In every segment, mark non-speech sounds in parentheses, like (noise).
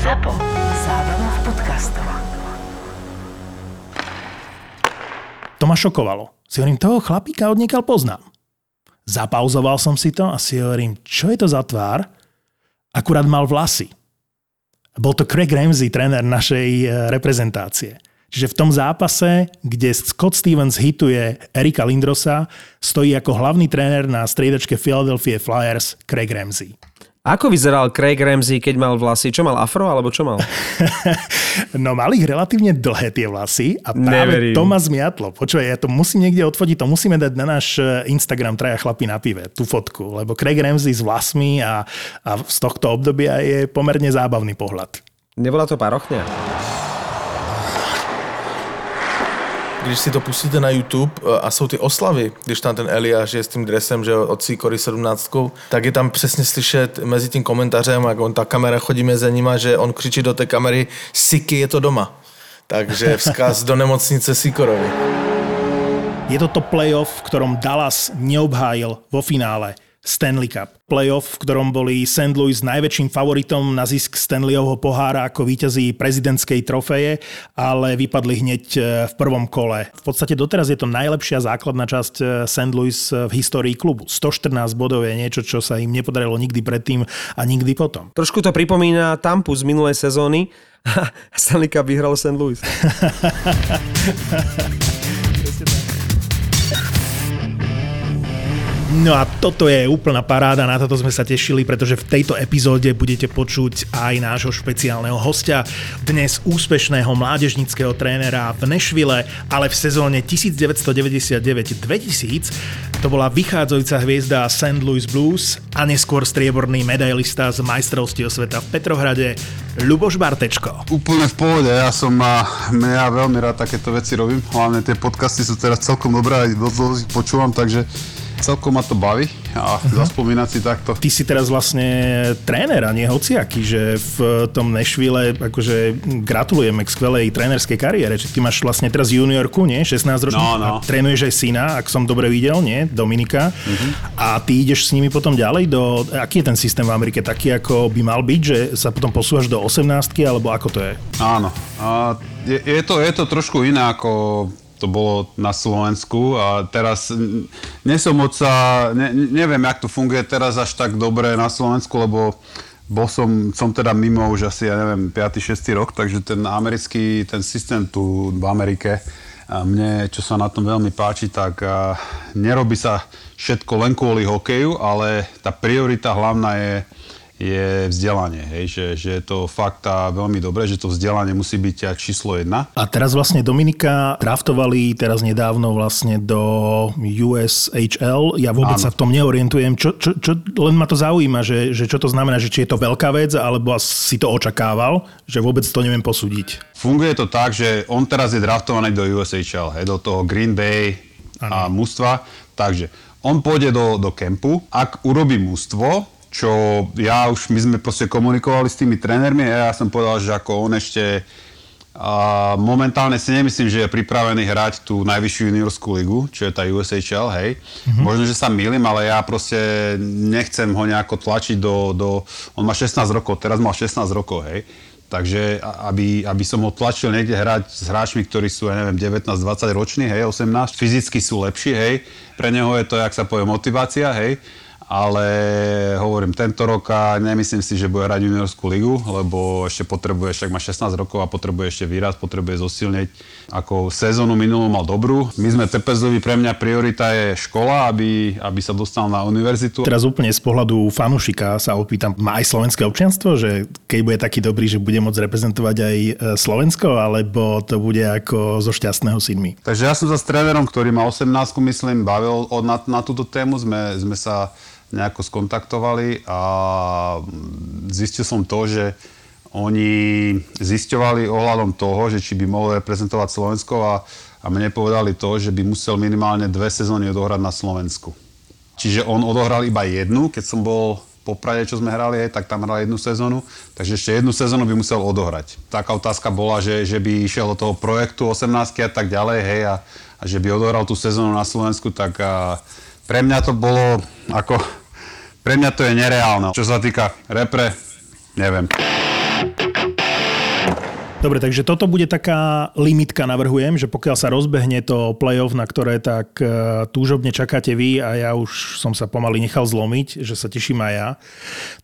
ZAPO. Zábrná v podcastov. To ma šokovalo. Si hovorím, toho chlapíka odniekal poznám. Zapauzoval som si to a si hovorím, čo je to za tvár? Akurát mal vlasy. Bol to Craig Ramsey, tréner našej e, reprezentácie. Čiže v tom zápase, kde Scott Stevens hituje Erika Lindrosa, stojí ako hlavný tréner na striedačke Philadelphia Flyers Craig Ramsey. Ako vyzeral Craig Ramsey, keď mal vlasy? Čo mal, afro alebo čo mal? (laughs) no mal ich relatívne dlhé tie vlasy a práve Neverím. to ma zmiatlo. Počúvaj, ja to musím niekde odfodiť, to musíme dať na náš e, Instagram Traja chlapi na pive, tú fotku, lebo Craig Ramsey s vlasmi a, a z tohto obdobia je pomerne zábavný pohľad. Nebola to parochňa? Když si to pustíte na YouTube eh, a jsou ty oslavy, když tam ten Eliáš je s tím dresem, že od Sikory 17, tak je tam přesně slyšet mezi tím komentářem, jak on, ta kamera chodí mezi nima, že on křičí do té kamery, Siky je to doma. Takže (laughs) vzkaz do nemocnice Sikorovi. Je to to playoff, v ktorom Dallas neobhájil vo finále Stanley Cup. Playoff, v ktorom boli St. Louis najväčším favoritom na zisk Stanleyovho pohára ako víťazí prezidentskej trofeje, ale vypadli hneď e, v prvom kole. V podstate doteraz je to najlepšia základná časť e, St. Louis v histórii klubu. 114 bodov je niečo, čo sa im nepodarilo nikdy predtým a nikdy potom. Trošku to pripomína Tampu z minulej sezóny. (laughs) Stanley Cup vyhral St. Louis. (laughs) No a toto je úplná paráda, na toto sme sa tešili, pretože v tejto epizóde budete počuť aj nášho špeciálneho hostia, dnes úspešného mládežnického trénera v Nešvile, ale v sezóne 1999-2000 to bola vychádzajúca hviezda St. Louis Blues a neskôr strieborný medailista z majstrovstiev sveta v Petrohrade, Luboš Bartečko. Úplne v pohode, ja som, ja veľmi rád takéto veci robím, hlavne tie podcasty sú teraz celkom dobré, aj dosť počúvam, takže celkom ma to baví a uh-huh. zaspomínať si takto. Ty si teraz vlastne tréner a nie hociaký, že v tom Nešvile akože gratulujeme k skvelej trénerskej kariére. Čiže ty máš vlastne teraz juniorku, nie? 16 ročnú. No, no. A trénuješ aj syna, ak som dobre videl, nie? Dominika. Uh-huh. A ty ideš s nimi potom ďalej do... Aký je ten systém v Amerike? Taký, ako by mal byť, že sa potom posúvaš do 18 alebo ako to je? Áno. A je, je, to, je to trošku iné ako to bolo na Slovensku a teraz nesom moc sa, ne, neviem, jak to funguje teraz až tak dobre na Slovensku, lebo bol som, som teda mimo už asi, ja neviem, 5-6 rok, takže ten americký, ten systém tu v Amerike, a mne, čo sa na tom veľmi páči, tak a, nerobí sa všetko len kvôli hokeju, ale tá priorita hlavná je je vzdelanie, hej, že, že je to fakt a veľmi dobré, že to vzdelanie musí byť číslo jedna. A teraz vlastne Dominika draftovali teraz nedávno vlastne do USHL. Ja vôbec Áno. sa v tom neorientujem. Čo, čo, čo, len ma to zaujíma, že, že čo to znamená, že či je to veľká vec, alebo si to očakával, že vôbec to neviem posúdiť. Funguje to tak, že on teraz je draftovaný do USHL, hej, do toho Green Bay ano. a mústva. Takže on pôjde do, do kempu, ak urobí mústvo, čo ja už, my sme proste komunikovali s tými trénermi a ja som povedal, že ako on ešte a momentálne si nemyslím, že je pripravený hrať tú najvyššiu juniorskú ligu, čo je tá USHL, hej. Mm-hmm. Možno, že sa milím, ale ja proste nechcem ho nejako tlačiť do, do... On má 16 rokov, teraz mal 16 rokov, hej. Takže aby, aby som ho tlačil niekde hrať s hráčmi, ktorí sú, ja neviem, 19-20 roční, hej, 18, fyzicky sú lepší, hej. Pre neho je to, jak sa povie, motivácia, hej ale hovorím, tento rok nemyslím si, že bude hrať juniorskú ligu, lebo ešte potrebuje, však má 16 rokov a potrebuje ešte výraz, potrebuje zosilneť. Ako sezónu minulú mal dobrú. My sme Tepezovi, pre mňa priorita je škola, aby, aby sa dostal na univerzitu. Teraz úplne z pohľadu fanušika sa opýtam, má aj slovenské občianstvo, že keď bude taký dobrý, že bude môcť reprezentovať aj e, Slovensko, alebo to bude ako zo šťastného synmi? Takže ja som sa s trénerom, ktorý má 18, myslím, bavil na, na túto tému. Sme, sme sa nejako skontaktovali a zistil som to, že oni zisťovali ohľadom toho, že či by mohol reprezentovať Slovensko a, a mne povedali to, že by musel minimálne dve sezóny odohrať na Slovensku. Čiže on odohral iba jednu, keď som bol po Prade, čo sme hrali, tak tam hral jednu sezónu, takže ešte jednu sezónu by musel odohrať. Taká otázka bola, že, že by išiel do toho projektu 18 a tak ďalej, hej, a, a že by odohral tú sezónu na Slovensku, tak a, pre mňa to bolo ako pre mňa to je nereálne. Čo sa týka repre, neviem. Dobre, takže toto bude taká limitka, navrhujem, že pokiaľ sa rozbehne to playoff, na ktoré tak e, túžobne čakáte vy a ja už som sa pomaly nechal zlomiť, že sa teším aj ja,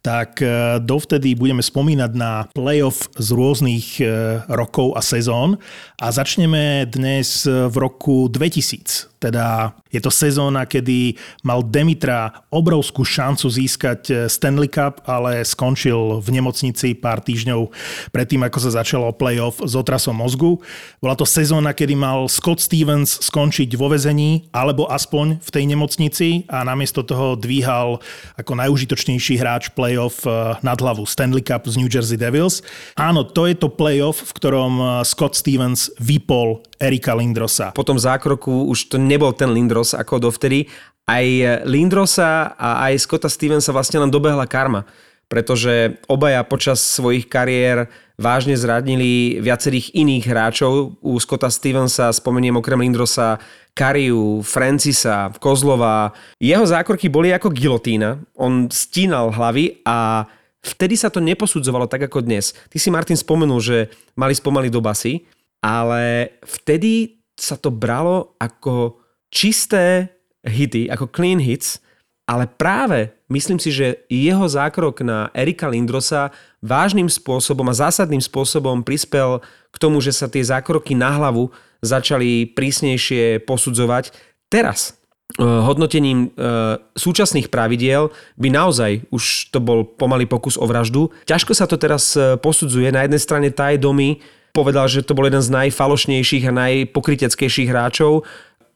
tak e, dovtedy budeme spomínať na playoff z rôznych e, rokov a sezón a začneme dnes v roku 2000. Teda je to sezóna, kedy mal Demitra obrovskú šancu získať Stanley Cup, ale skončil v nemocnici pár týždňov predtým, ako sa začalo playoff s otrasom mozgu. Bola to sezóna, kedy mal Scott Stevens skončiť vo vezení, alebo aspoň v tej nemocnici a namiesto toho dvíhal ako najužitočnejší hráč playoff eh, nad hlavu Stanley Cup z New Jersey Devils. Áno, to je to playoff, v ktorom eh, Scott Stevens vypol Erika Lindrosa. Po tom zákroku už to nebol ten Lindros ako dovtedy. Aj Lindrosa a aj Scotta Stevensa vlastne len dobehla karma pretože obaja počas svojich kariér vážne zradnili viacerých iných hráčov. U Scotta Stevensa spomeniem okrem Lindrosa Kariu, Francisa, Kozlova. Jeho zákroky boli ako gilotína. On stínal hlavy a vtedy sa to neposudzovalo tak ako dnes. Ty si Martin spomenul, že mali spomaly do basy, ale vtedy sa to bralo ako čisté hity, ako clean hits, ale práve myslím si, že jeho zákrok na Erika Lindrosa vážnym spôsobom a zásadným spôsobom prispel k tomu, že sa tie zákroky na hlavu začali prísnejšie posudzovať. Teraz eh, hodnotením e, súčasných pravidiel by naozaj už to bol pomalý pokus o vraždu. Ťažko sa to teraz eh, posudzuje. Na jednej strane Taj Domy povedal, že to bol jeden z najfalošnejších a najpokryteckejších hráčov.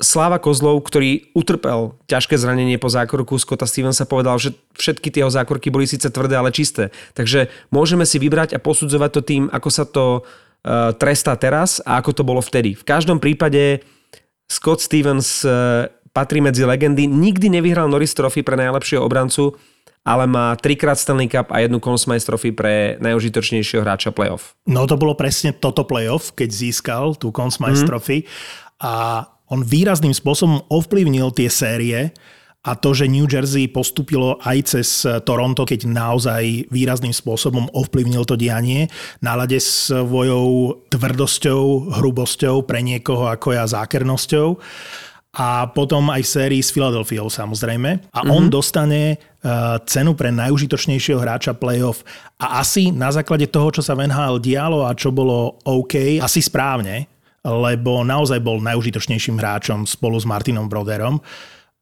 Sláva Kozlov, ktorý utrpel ťažké zranenie po zákroku Scotta Stevensa, povedal, že všetky tie jeho zákroky boli síce tvrdé, ale čisté. Takže môžeme si vybrať a posudzovať to tým, ako sa to uh, trestá teraz a ako to bolo vtedy. V každom prípade Scott Stevens uh, patrí medzi legendy. Nikdy nevyhral Norris Trophy pre najlepšieho obrancu, ale má trikrát Stanley Cup a jednu Conn Smythe Trophy pre najužitočnejšieho hráča playoff. No to bolo presne toto playoff, keď získal tú Conn Smythe mm. Trophy a on výrazným spôsobom ovplyvnil tie série a to, že New Jersey postupilo aj cez Toronto, keď naozaj výrazným spôsobom ovplyvnil to dianie, nálade svojou tvrdosťou, hrubosťou, pre niekoho ako ja zákernosťou a potom aj v sérii s Philadelphiou samozrejme. A mm-hmm. on dostane uh, cenu pre najužitočnejšieho hráča playoff a asi na základe toho, čo sa v NHL dialo a čo bolo OK, asi správne, lebo naozaj bol najužitočnejším hráčom spolu s Martinom Broderom.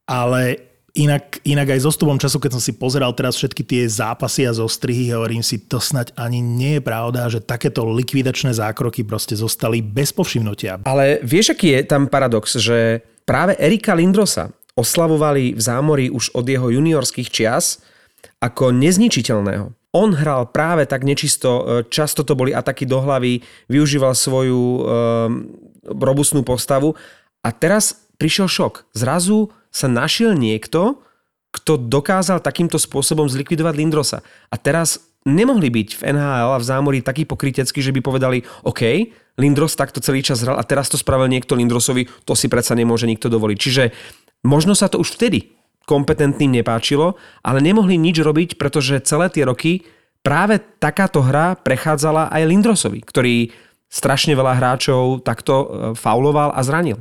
Ale inak, inak aj so stupom času, keď som si pozeral teraz všetky tie zápasy a zostrihy, hovorím si, to snať ani nie je pravda, že takéto likvidačné zákroky proste zostali bez povšimnutia. Ale vieš, aký je tam paradox, že práve Erika Lindrosa oslavovali v zámori už od jeho juniorských čias ako nezničiteľného. On hral práve tak nečisto, e, často to boli ataky do hlavy, využíval svoju um, robustnú postavu a teraz prišiel šok. Zrazu sa našiel niekto, kto dokázal takýmto spôsobom zlikvidovať Lindrosa. A teraz nemohli byť v NHL a v zámori takí pokryteckí, že by povedali, OK, Lindros takto celý čas hral a teraz to spravil niekto Lindrosovi, to si predsa nemôže nikto dovoliť. Čiže možno sa to už vtedy kompetentným nepáčilo, ale nemohli nič robiť, pretože celé tie roky práve takáto hra prechádzala aj Lindrosovi, ktorý strašne veľa hráčov takto e, fauloval a zranil.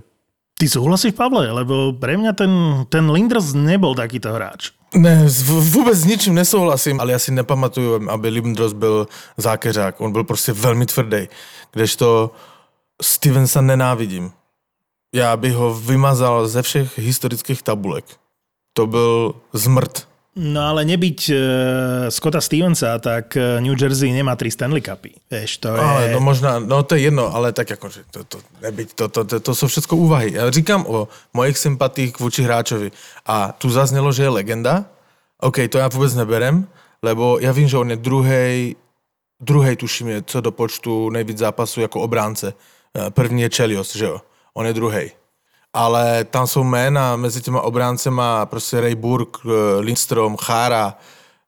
Ty súhlasíš, Pavle? Lebo pre mňa ten, ten Lindros nebol takýto hráč. Ne, vůbec s ničím nesouhlasím, ale já si nepamatuju, aby Lindros byl zákeřák. On byl prostě velmi tvrdý. Kdežto Stevensa nenávidím. Já bych ho vymazal ze všech historických tabulek. To byl zmrt. No ale nebyť uh, Scotta Stevensa, tak e, New Jersey nemá tri Stanley Cupy. Vieš, to je... Ale no možná, no to je jedno, ale tak že to, to, nebyť, to, to, to, to jsou všechno úvahy. Já říkám o mojich sympatích vůči hráčovi a tu zaznělo, že je legenda. OK, to já vůbec neberem, lebo já vím, že on je druhý, druhý tuším je co do počtu nejvíc zápasů jako obránce. E, první je Chelios, že jo? On je druhý ale tam jsou jména mezi těma obráncema, prostě Ray Burke, eh, Lindstrom, Chára.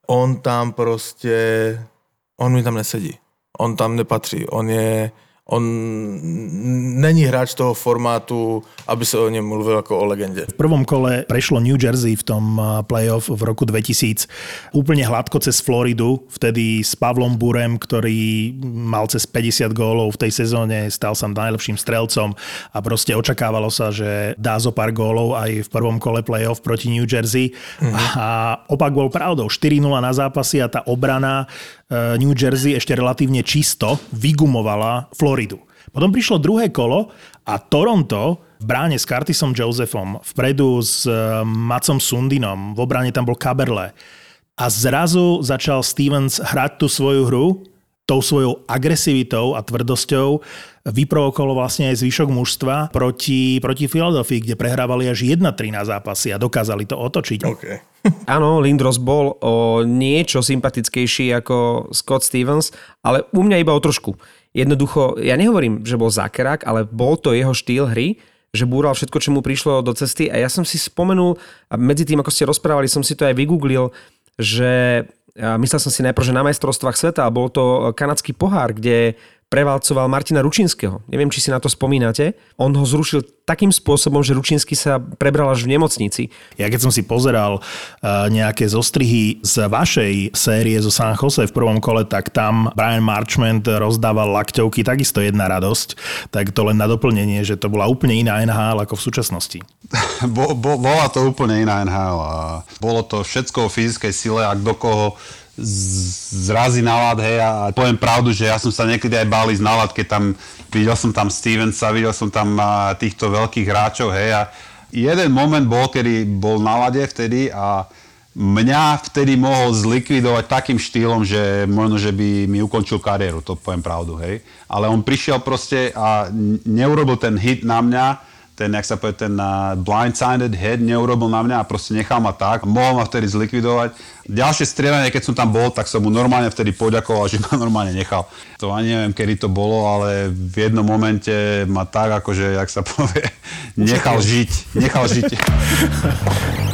On tam prostě, on mi tam nesedí. On tam nepatří. On je, On není hráč toho formátu, aby sa o ňom mluvil ako o legende. V prvom kole prešlo New Jersey v tom playoff v roku 2000 úplne hladko cez Floridu, vtedy s Pavlom Burem, ktorý mal cez 50 gólov v tej sezóne, stal sa najlepším strelcom a proste očakávalo sa, že dá zo pár gólov aj v prvom kole playoff proti New Jersey. Mm-hmm. A opak bol pravdou. 4-0 na zápasy a tá obrana New Jersey ešte relatívne čisto vygumovala Floridu. Potom prišlo druhé kolo a Toronto v bráne s Curtisom Josephom, vpredu s uh, Macom Sundinom, v obrane tam bol Kaberle. A zrazu začal Stevens hrať tú svoju hru, tou svojou agresivitou a tvrdosťou vyprovokolo vlastne aj zvyšok mužstva proti, proti Philadelphia, kde prehrávali až 1-3 na zápasy a dokázali to otočiť. Okay. (laughs) Áno, Lindros bol o niečo sympatickejší ako Scott Stevens, ale u mňa iba o trošku. Jednoducho, ja nehovorím, že bol zakerák, ale bol to jeho štýl hry, že búral všetko, čo mu prišlo do cesty a ja som si spomenul, a medzi tým, ako ste rozprávali, som si to aj vygooglil, že myslel som si najprv, že na majstrovstvách sveta a bol to kanadský pohár, kde prevalcoval Martina Ručinského. Neviem, či si na to spomínate. On ho zrušil takým spôsobom, že Ručinský sa prebral až v nemocnici. Ja keď som si pozeral uh, nejaké zostrihy z vašej série zo San Jose v prvom kole, tak tam Brian Marchment rozdával lakťovky, takisto jedna radosť. Tak to len na doplnenie, že to bola úplne iná NHL ako v súčasnosti. (laughs) Bo, bo, bola to úplne iná NHL a bolo to všetko o fyzickej sile a do koho zrazí nálad, hej, a poviem pravdu, že ja som sa niekedy aj bál ísť nálad, keď tam, videl som tam Stevensa, videl som tam týchto veľkých hráčov, hej, a jeden moment bol, kedy bol na lade vtedy a mňa vtedy mohol zlikvidovať takým štýlom, že možno, že by mi ukončil kariéru, to poviem pravdu, hej. Ale on prišiel proste a neurobil ten hit na mňa, ten, jak sa povie, ten uh, blindsided head neurobil na mňa a proste nechal ma tak. Mohol ma vtedy zlikvidovať. Ďalšie strieľanie, keď som tam bol, tak som mu normálne vtedy poďakoval, že ma normálne nechal. To ani neviem, kedy to bolo, ale v jednom momente ma tak, akože, jak sa povie, (laughs) nechal žiť. Nechal žiť. (laughs)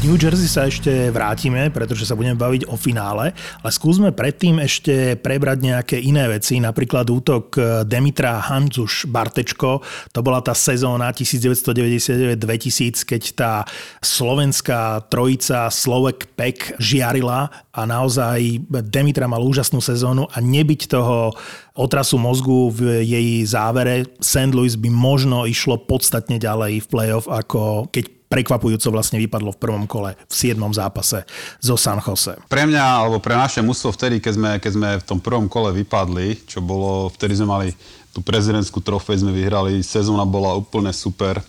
New Jersey sa ešte vrátime, pretože sa budeme baviť o finále, ale skúsme predtým ešte prebrať nejaké iné veci, napríklad útok Demitra Hanzuš Bartečko, to bola tá sezóna 1999-2000, keď tá slovenská trojica Slovek Pek žiarila a naozaj Demitra mal úžasnú sezónu a nebyť toho otrasu mozgu v jej závere, St. Louis by možno išlo podstatne ďalej v playoff, ako keď prekvapujúco vlastne vypadlo v prvom kole v 7. zápase zo San Jose. Pre mňa, alebo pre naše mužstvo vtedy, keď sme, keď sme v tom prvom kole vypadli, čo bolo, vtedy sme mali tú prezidentskú trofej, sme vyhrali, sezóna bola úplne super.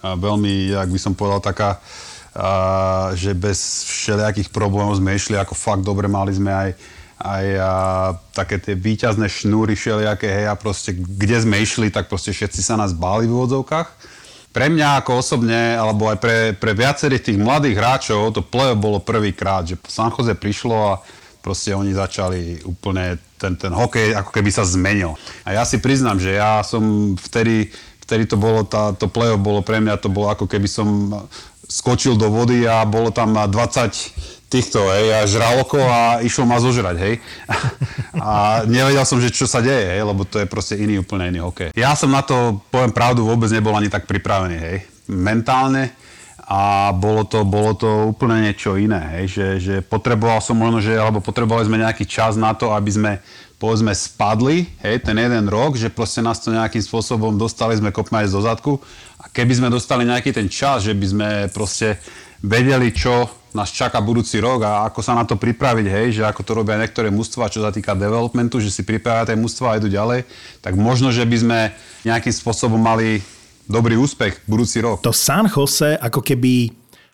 A veľmi, jak by som povedal, taká, a, že bez všelijakých problémov sme išli, ako fakt dobre mali sme aj aj a, také tie výťazné šnúry všelijaké, hej, a proste kde sme išli, tak proste všetci sa nás báli v úvodzovkách pre mňa ako osobne, alebo aj pre, pre viacerých tých mladých hráčov, to play bolo prvýkrát, že San Jose prišlo a proste oni začali úplne, ten, ten hokej ako keby sa zmenil. A ja si priznám, že ja som vtedy, vtedy to bolo, tá, to play bolo pre mňa, to bolo ako keby som skočil do vody a bolo tam 20 týchto, hej, a žraloko a išlo ma zožrať, hej. (laughs) A nevedel som, že čo sa deje, hej, lebo to je proste iný, úplne iný hokej. Ja som na to, poviem pravdu, vôbec nebol ani tak pripravený, hej. Mentálne a bolo to, bolo to úplne niečo iné, hej, že, že potreboval som možno, že, alebo potrebovali sme nejaký čas na to, aby sme povedzme spadli, hej, ten jeden rok, že proste nás to nejakým spôsobom dostali sme kopme aj do zadku a keby sme dostali nejaký ten čas, že by sme proste vedeli, čo nás čaká budúci rok a ako sa na to pripraviť, hej, že ako to robia niektoré mužstva, čo sa týka developmentu, že si pripravia tie mužstva a idú ďalej, tak možno, že by sme nejakým spôsobom mali dobrý úspech budúci rok. To San Jose ako keby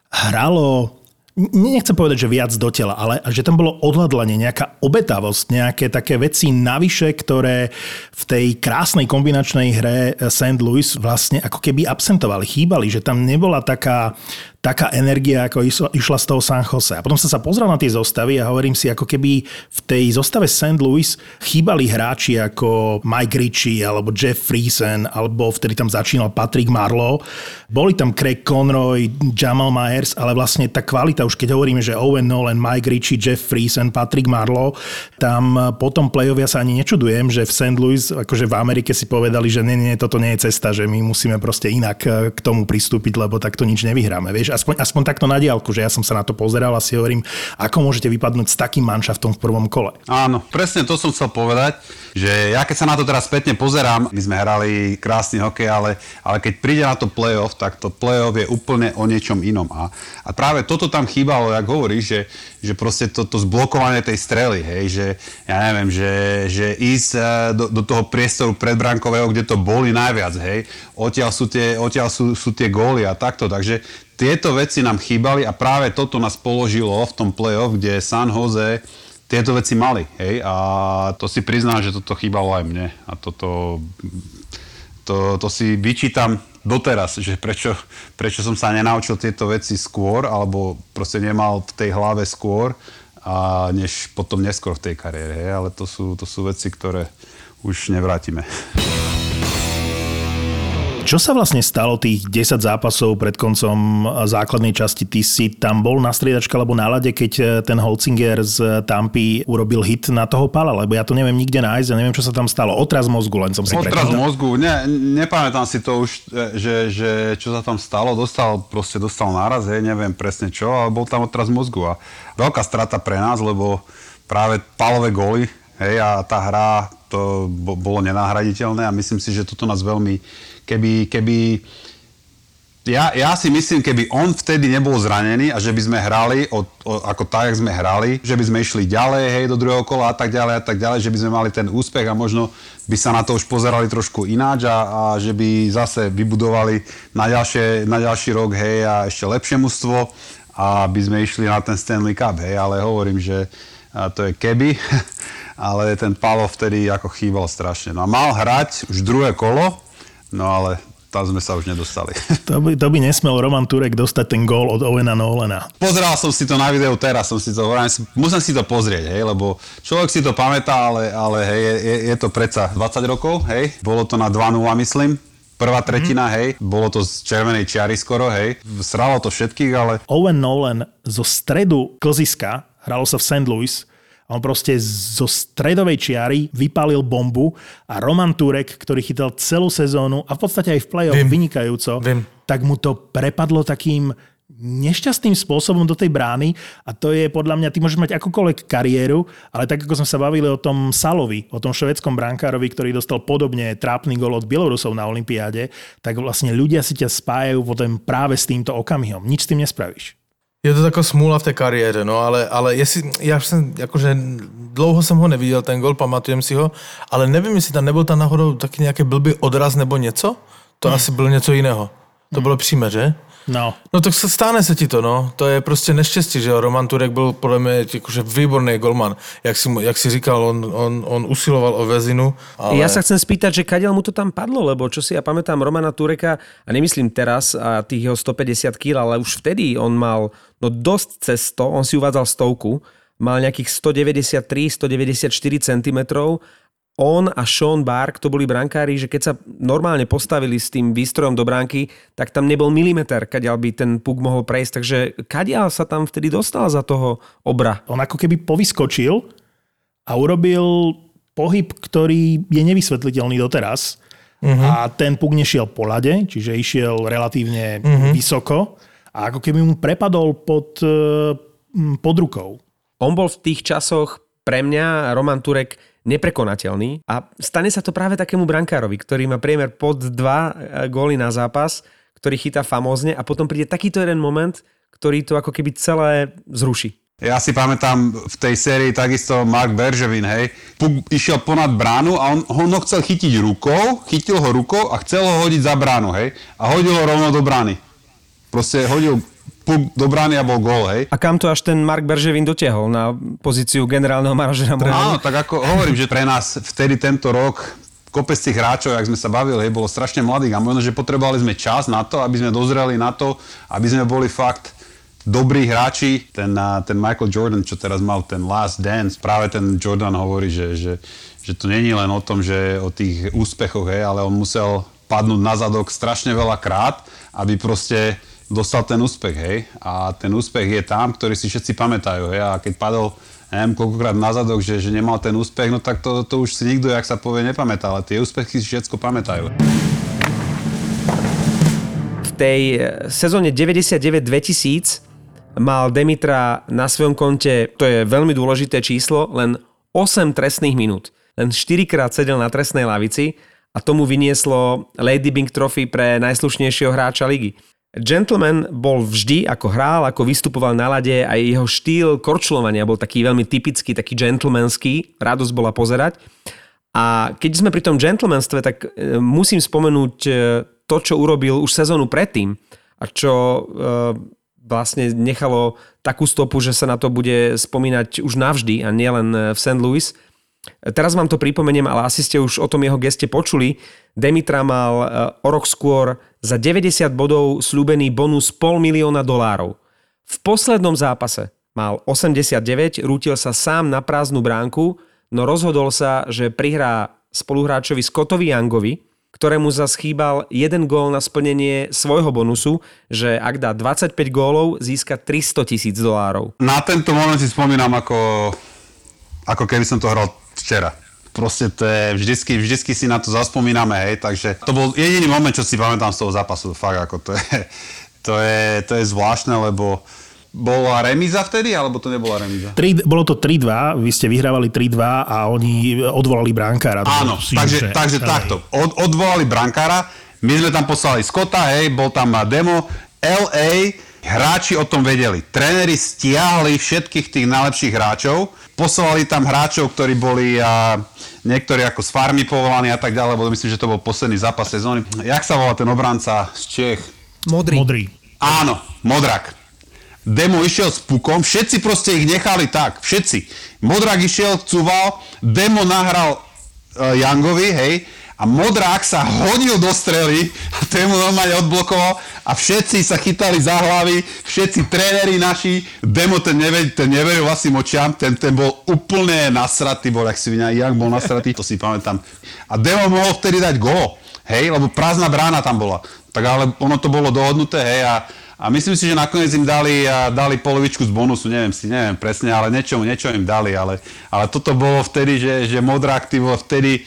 hralo nechcem povedať, že viac do tela, ale že tam bolo odhľadlanie, nejaká obetavosť, nejaké také veci navyše, ktoré v tej krásnej kombinačnej hre St. Louis vlastne ako keby absentovali, chýbali, že tam nebola taká taká energia, ako išla, z toho San Jose. A potom som sa pozrel na tie zostavy a hovorím si, ako keby v tej zostave St. Louis chýbali hráči ako Mike Ritchie alebo Jeff Friesen, alebo vtedy tam začínal Patrick Marlowe. Boli tam Craig Conroy, Jamal Myers, ale vlastne tá kvalita, už keď hovoríme, že Owen Nolan, Mike Ritchie, Jeff Friesen, Patrick Marlowe, tam potom play-off sa ani nečudujem, že v St. Louis, akože v Amerike si povedali, že nie, nie, toto nie je cesta, že my musíme proste inak k tomu pristúpiť, lebo takto nič nevyhráme. Vieš, aspoň, aspoň takto na diálku, že ja som sa na to pozeral a si hovorím, ako môžete vypadnúť s takým manšaftom v prvom kole. Áno, presne to som chcel povedať, že ja keď sa na to teraz spätne pozerám, my sme hrali krásny hokej, ale, ale keď príde na to playoff, tak to playoff je úplne o niečom inom. A, a práve toto tam chýbalo, jak hovoríš, že, že proste to, to zblokovanie tej strely, hej, že ja neviem, že, že ísť eh, do, do toho priestoru predbrankového, kde to boli najviac, hej, odtiaľ sú tie, odtiaľ sú, sú tie góly a takto, takže tieto veci nám chýbali a práve toto nás položilo v tom play-off, kde San Jose tieto veci mali, hej, a to si priznám, že toto chýbalo aj mne. A toto, to, to si vyčítam doteraz, že prečo, prečo som sa nenaučil tieto veci skôr, alebo proste nemal v tej hlave skôr, a než potom neskôr v tej kariére, hej, ale to sú, to sú veci, ktoré už nevrátime. Čo sa vlastne stalo tých 10 zápasov pred koncom základnej časti? Ty si tam bol na striedačke alebo na lade, keď e, ten Holzinger z Tampy urobil hit na toho pala, lebo ja to neviem nikde nájsť a neviem, čo sa tam stalo. Otraz mozgu len som si Otraz prečítal. mozgu, ne, nepamätám si to už, že, že čo sa tam stalo. Dostal, proste dostal náraz, hej, neviem presne čo, ale bol tam otraz mozgu a veľká strata pre nás, lebo práve palové góly, hej, a tá hra to bolo nenahraditeľné a myslím si, že toto nás veľmi keby, keby ja, ja si myslím, keby on vtedy nebol zranený a že by sme hrali o, o, ako tak, jak sme hrali, že by sme išli ďalej, hej, do druhého kola a tak ďalej a tak ďalej, že by sme mali ten úspech a možno by sa na to už pozerali trošku ináč a, a že by zase vybudovali na, ďalšie, na ďalší rok, hej, a ešte lepšie mužstvo a by sme išli na ten Stanley Cup, hej, ale hovorím, že to je keby, (laughs) ale ten Palo vtedy ako chýbal strašne. No a mal hrať už druhé kolo, No ale tam sme sa už nedostali. (laughs) To by, to by nesmel Roman Turek dostať ten gól od Owena Nolana. Pozeral som si to na videu teraz, som si to, musím si to pozrieť, hej, lebo človek si to pamätá, ale, ale hej, je, je to predsa 20 rokov, hej, bolo to na 2-0, myslím, prvá tretina, mm. hej, bolo to z červenej čiary skoro, hej, sralo to všetkých, ale... Owen Nolan zo stredu klziska, hralo sa v St. Louis, on proste zo stredovej čiary vypálil bombu a Roman Turek, ktorý chytal celú sezónu a v podstate aj v play-off Vím. vynikajúco, Vím. tak mu to prepadlo takým nešťastným spôsobom do tej brány a to je podľa mňa, ty môžeš mať akúkoľvek kariéru, ale tak ako sme sa bavili o tom Salovi, o tom švedskom brankárovi, ktorý dostal podobne trápny gol od Bielorusov na Olympiáde, tak vlastne ľudia si ťa spájajú potom práve s týmto okamihom. Nič s tým nespravíš. Je to taková smůla v té kariéře, no, ale, ale jestli, já jsem, jakože dlouho jsem ho neviděl, ten gol, pamatujem si ho, ale nevím, jestli tam nebyl tam nahoru taky nějaký blbý odraz nebo něco, to hmm. asi bylo něco jiného. To bylo přímé, že? No. No tak sa stane sa ti to, no. To je proste nešťastie, že Roman Turek bol podľa mňa akože výborný golman. Jak si, jak si říkal, on, on, on usiloval o väzinu. Ale... Ja sa chcem spýtať, že kadiaľ mu to tam padlo, lebo čo si ja pamätám Romana Tureka, a nemyslím teraz a tých jeho 150 kg, ale už vtedy on mal no dosť cez 100, on si uvádzal stovku, mal nejakých 193-194 cm on a Sean Bark to boli brankári, že keď sa normálne postavili s tým výstrojom do bránky, tak tam nebol milimeter, kadiaľ by ten puk mohol prejsť. Takže kadiaľ sa tam vtedy dostal za toho obra? On ako keby povyskočil a urobil pohyb, ktorý je nevysvetliteľný doteraz. Uh-huh. A ten puk nešiel po lade, čiže išiel relatívne uh-huh. vysoko a ako keby mu prepadol pod, eh, pod rukou. On bol v tých časoch pre mňa, Roman Turek, neprekonateľný a stane sa to práve takému brankárovi, ktorý má priemer pod 2 e, góly na zápas, ktorý chytá famózne a potom príde takýto jeden moment, ktorý to ako keby celé zruší. Ja si pamätám v tej sérii takisto Mark Berževin, hej. Puk išiel ponad bránu a on, on ho chcel chytiť rukou, chytil ho rukou a chcel ho hodiť za bránu, hej. A hodil ho rovno do brány. Proste hodil puk do brány a bol gól, hej. A kam to až ten Mark Berževin dotiahol na pozíciu generálneho manažera? Áno, tak ako hovorím, že pre nás vtedy tento rok kopec tých hráčov, jak sme sa bavili, hej, bolo strašne mladých a možno, že potrebovali sme čas na to, aby sme dozreli na to, aby sme boli fakt dobrí hráči. Ten, a, ten Michael Jordan, čo teraz mal ten last dance, práve ten Jordan hovorí, že, že, že to není len o tom, že o tých úspechoch, hej, ale on musel padnúť na zadok strašne veľa krát, aby proste dostal ten úspech, hej. A ten úspech je tam, ktorý si všetci pamätajú, hej. A keď padol neviem, koľkokrát na zadok, že, že nemal ten úspech, no tak to, to už si nikto, jak sa povie, nepamätá, ale tie úspechy si všetko pamätajú. Tej eh, sezóne 99-2000 mal Demitra na svojom konte, to je veľmi dôležité číslo, len 8 trestných minút. Len 4 krát sedel na trestnej lavici a tomu vynieslo Lady Bing Trophy pre najslušnejšieho hráča ligy. Gentleman bol vždy, ako hrál, ako vystupoval na lade, aj jeho štýl korčulovania bol taký veľmi typický, taký gentlemanský, radosť bola pozerať. A keď sme pri tom gentlemanstve, tak e, musím spomenúť e, to, čo urobil už sezónu predtým a čo e, vlastne nechalo takú stopu, že sa na to bude spomínať už navždy a nielen v St. Louis. Teraz vám to pripomeniem, ale asi ste už o tom jeho geste počuli. Demitra mal o rok skôr za 90 bodov slúbený bonus pol milióna dolárov. V poslednom zápase mal 89, rútil sa sám na prázdnu bránku, no rozhodol sa, že prihrá spoluhráčovi Scottovi Youngovi, ktorému zaschýbal jeden gól na splnenie svojho bonusu, že ak dá 25 gólov, získa 300 tisíc dolárov. Na tento moment si spomínam ako, ako keby som to hral včera proste to je, vždycky, vždycky si na to zaspomíname, hej, takže to bol jediný moment, čo si pamätám z toho zápasu, fakt ako to je, (laughs) to je, to je zvláštne, lebo bola remíza vtedy, alebo to nebola remíza? 3, bolo to 3-2, vy ste vyhrávali 3-2 a oni odvolali brankára. Áno, takže, že, takže takto, od, odvolali brankára, my sme tam poslali Scotta, hej, bol tam demo, LA, hráči o tom vedeli. Tréneri stiahli všetkých tých najlepších hráčov, poslali tam hráčov, ktorí boli a, niektorí ako z farmy povolaní a tak ďalej, lebo myslím, že to bol posledný zápas sezóny. Jak sa volá ten obranca z Čech? Modrý. Modrý. Áno, Modrak. Demo išiel s pukom, všetci proste ich nechali tak, všetci. Modrak išiel, cúval, Demo nahral uh, Jangovi, hej, a Modrák sa hodil do strely a ten mu normálne odblokoval a všetci sa chytali za hlavy, všetci tréneri naši, Demo ten, neved, ten neveril vlastným očiam, ten, ten bol úplne nasratý, bol jak svinia, jak bol nasratý, to si pamätám. A Demo mohol vtedy dať gól, hej, lebo prázdna brána tam bola. Tak ale ono to bolo dohodnuté, hej, a, a myslím si, že nakoniec im dali, dali polovičku z bonusu, neviem si, neviem presne, ale niečo, niečo im dali, ale, ale toto bolo vtedy, že, že Modrák, ty vtedy,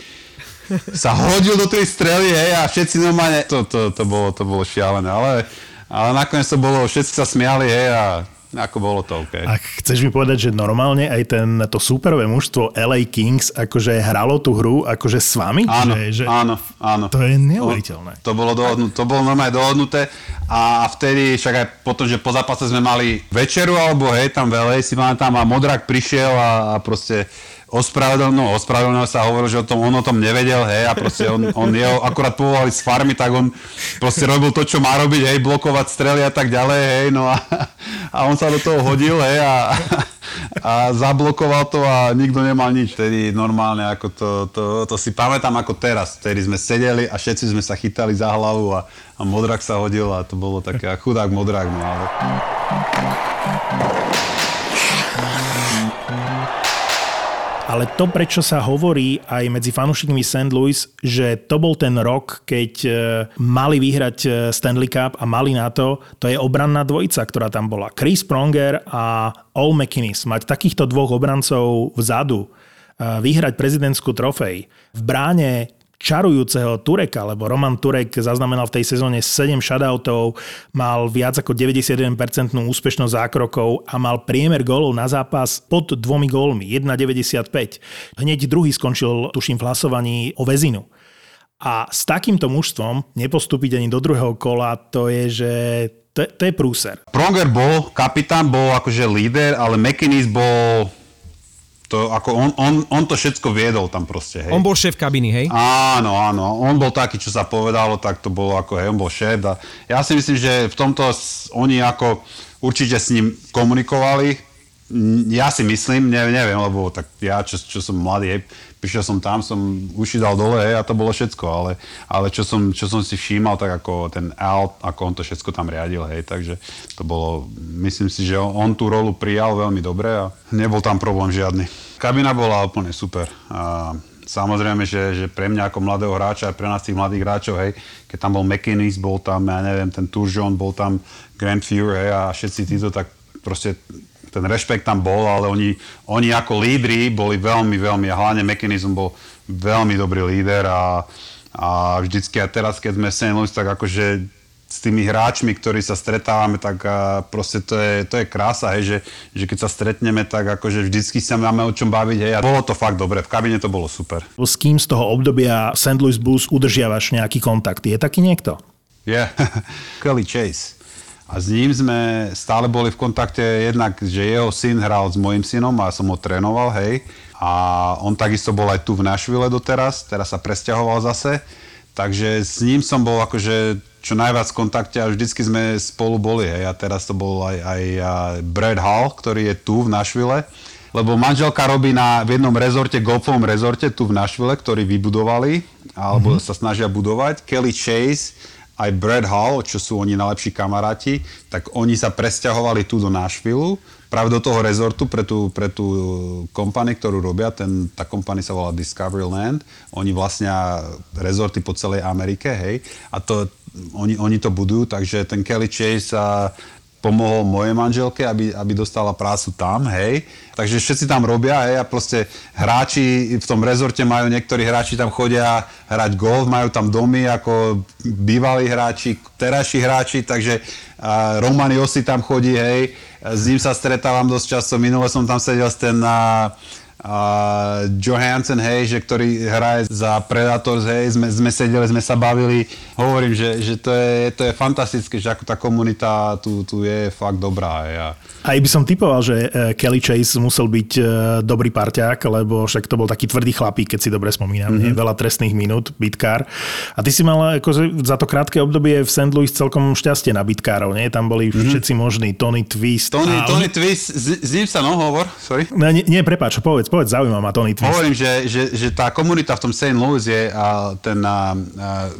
sa hodil do tej strely, hej, a všetci normálne, to, to, to, bolo, to bolo šialené, ale, ale nakoniec to bolo, všetci sa smiali, hej, a ako bolo to OK. A chceš mi povedať, že normálne aj ten, to superové mužstvo LA Kings akože hralo tú hru akože s vami? Áno, že, že áno, áno. To je neuveriteľné. To, to bolo dohodnuté, to bolo normálne dohodnuté a vtedy, však aj potom, že po zápase sme mali večeru alebo hej, tam v LA si tam a Modrak prišiel a, a proste ospravedlnil, no, ospravedlnil sa, hovoril, že o tom, on o tom nevedel, hej, a proste on, on je akurát povolali z farmy, tak on proste robil to, čo má robiť, hej, blokovať strely a tak ďalej, hej, no a, a on sa do toho hodil, hej, a, a zablokoval to a nikto nemal nič. Vtedy normálne, ako to, to, to si pamätám ako teraz, vtedy sme sedeli a všetci sme sa chytali za hlavu a, a modrak sa hodil a to bolo také, chudák modrak, no ale... Ale to, prečo sa hovorí aj medzi fanúšikmi St. Louis, že to bol ten rok, keď e, mali vyhrať e, Stanley Cup a mali na to, to je obranná dvojica, ktorá tam bola. Chris Pronger a All McInnes. Mať takýchto dvoch obrancov vzadu, e, vyhrať prezidentskú trofej. V bráne čarujúceho Tureka, lebo Roman Turek zaznamenal v tej sezóne 7 shutoutov, mal viac ako 91% úspešnosť zákrokov a mal priemer gólov na zápas pod dvomi gólmi, 1,95. Hneď druhý skončil, tuším, v hlasovaní o väzinu. A s takýmto mužstvom nepostúpiť ani do druhého kola, to je, že to, to je prúser. Pronger bol kapitán, bol akože líder, ale McInnes bol to, ako on, on, on to všetko viedol tam proste, hej. On bol šéf kabiny, hej? Áno, áno. On bol taký, čo sa povedalo, tak to bolo ako, hej, on bol šéf. A ja si myslím, že v tomto oni ako určite s ním komunikovali, ja si myslím, neviem, neviem lebo tak ja, čo, čo som mladý, hej, prišiel som tam, som uši dal dole hej, a to bolo všetko, ale, ale čo, som, čo som si všímal, tak ako ten Al, ako on to všetko tam riadil, hej, takže to bolo, myslím si, že on, on tú rolu prijal veľmi dobre a nebol tam problém žiadny. Kabina bola úplne super. A samozrejme, že, že pre mňa ako mladého hráča, aj pre nás tých mladých hráčov, hej, keď tam bol McInnes, bol tam, ja neviem, ten Turgeon, bol tam Grand Fury, hej, a všetci títo, tak proste ten rešpekt tam bol, ale oni, oni ako lídri boli veľmi, veľmi, a hlavne Mechanism bol veľmi dobrý líder a, a vždycky a teraz, keď sme St. Louis, tak akože s tými hráčmi, ktorí sa stretávame, tak proste to je, to je krása, hej, že, že keď sa stretneme, tak akože vždycky sa máme o čom baviť, hej, a bolo to fakt dobre, v kabine to bolo super. S kým z toho obdobia St. Louis Blues udržiavaš nejaký kontakt? Je taký niekto? Je, yeah. (laughs) Kelly Chase. A s ním sme stále boli v kontakte jednak, že jeho syn hral s mojim synom a som ho trénoval, hej. A on takisto bol aj tu v Nashville doteraz, teraz sa presťahoval zase. Takže s ním som bol akože čo najviac v kontakte a vždycky sme spolu boli, hej. A teraz to bol aj, aj Brad Hall, ktorý je tu v Nashville lebo manželka robí na, v jednom rezorte, golfovom rezorte tu v Nashville, ktorý vybudovali, alebo mm-hmm. sa snažia budovať. Kelly Chase aj Brad Hall, čo sú oni najlepší kamaráti, tak oni sa presťahovali tu do Nashville, práve do toho rezortu pre tú, pre tú kompany, ktorú robia. Ten, tá kompany sa volá Discovery Land. Oni vlastnia rezorty po celej Amerike, hej. A to, oni, oni to budujú, takže ten Kelly Chase sa pomohol mojej manželke, aby, aby dostala prácu tam, hej. Takže všetci tam robia, hej, a proste hráči v tom rezorte majú, niektorí hráči tam chodia hrať golf, majú tam domy ako bývalí hráči, terajší hráči, takže uh, Roman tam chodí, hej, s ním sa stretávam dosť často, minule som tam sedel s ten uh, a Johansson, hej, že ktorý hraje za Predators, hej, sme, sme sedeli, sme sa bavili, hovorím, že, že to, je, to je fantastické, že ako tá komunita tu, tu je fakt dobrá. Hej. A... Aj by som typoval, že e, Kelly Chase musel byť e, dobrý parťák, lebo však to bol taký tvrdý chlapík, keď si dobre spomínam, mm-hmm. veľa trestných minút, bitkár. A ty si mal ako za to krátke obdobie v St. Louis celkom šťastie na bitkárov, nie? Tam boli mm-hmm. všetci možní, Tony Twist. Tony, a... Tony Twist, s, s ním sa no hovor, sorry. No, nie, nie, prepáč, povedz, povedz, zaujíma ma Tony Twist. Hovorím, že, že, že tá komunita v tom St. Louis je a ten uh,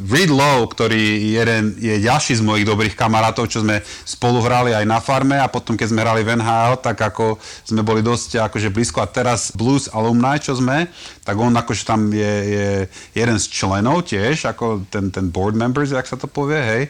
Reed Lowe, ktorý jeden, je ďalší z mojich dobrých kamarátov, čo sme spolu hrali aj na farme a potom keď sme hrali v NHL, tak ako sme boli dosť akože blízko a teraz Blues alumni, čo sme, tak on akože tam je, je jeden z členov tiež, ako ten, ten board members, jak sa to povie, hej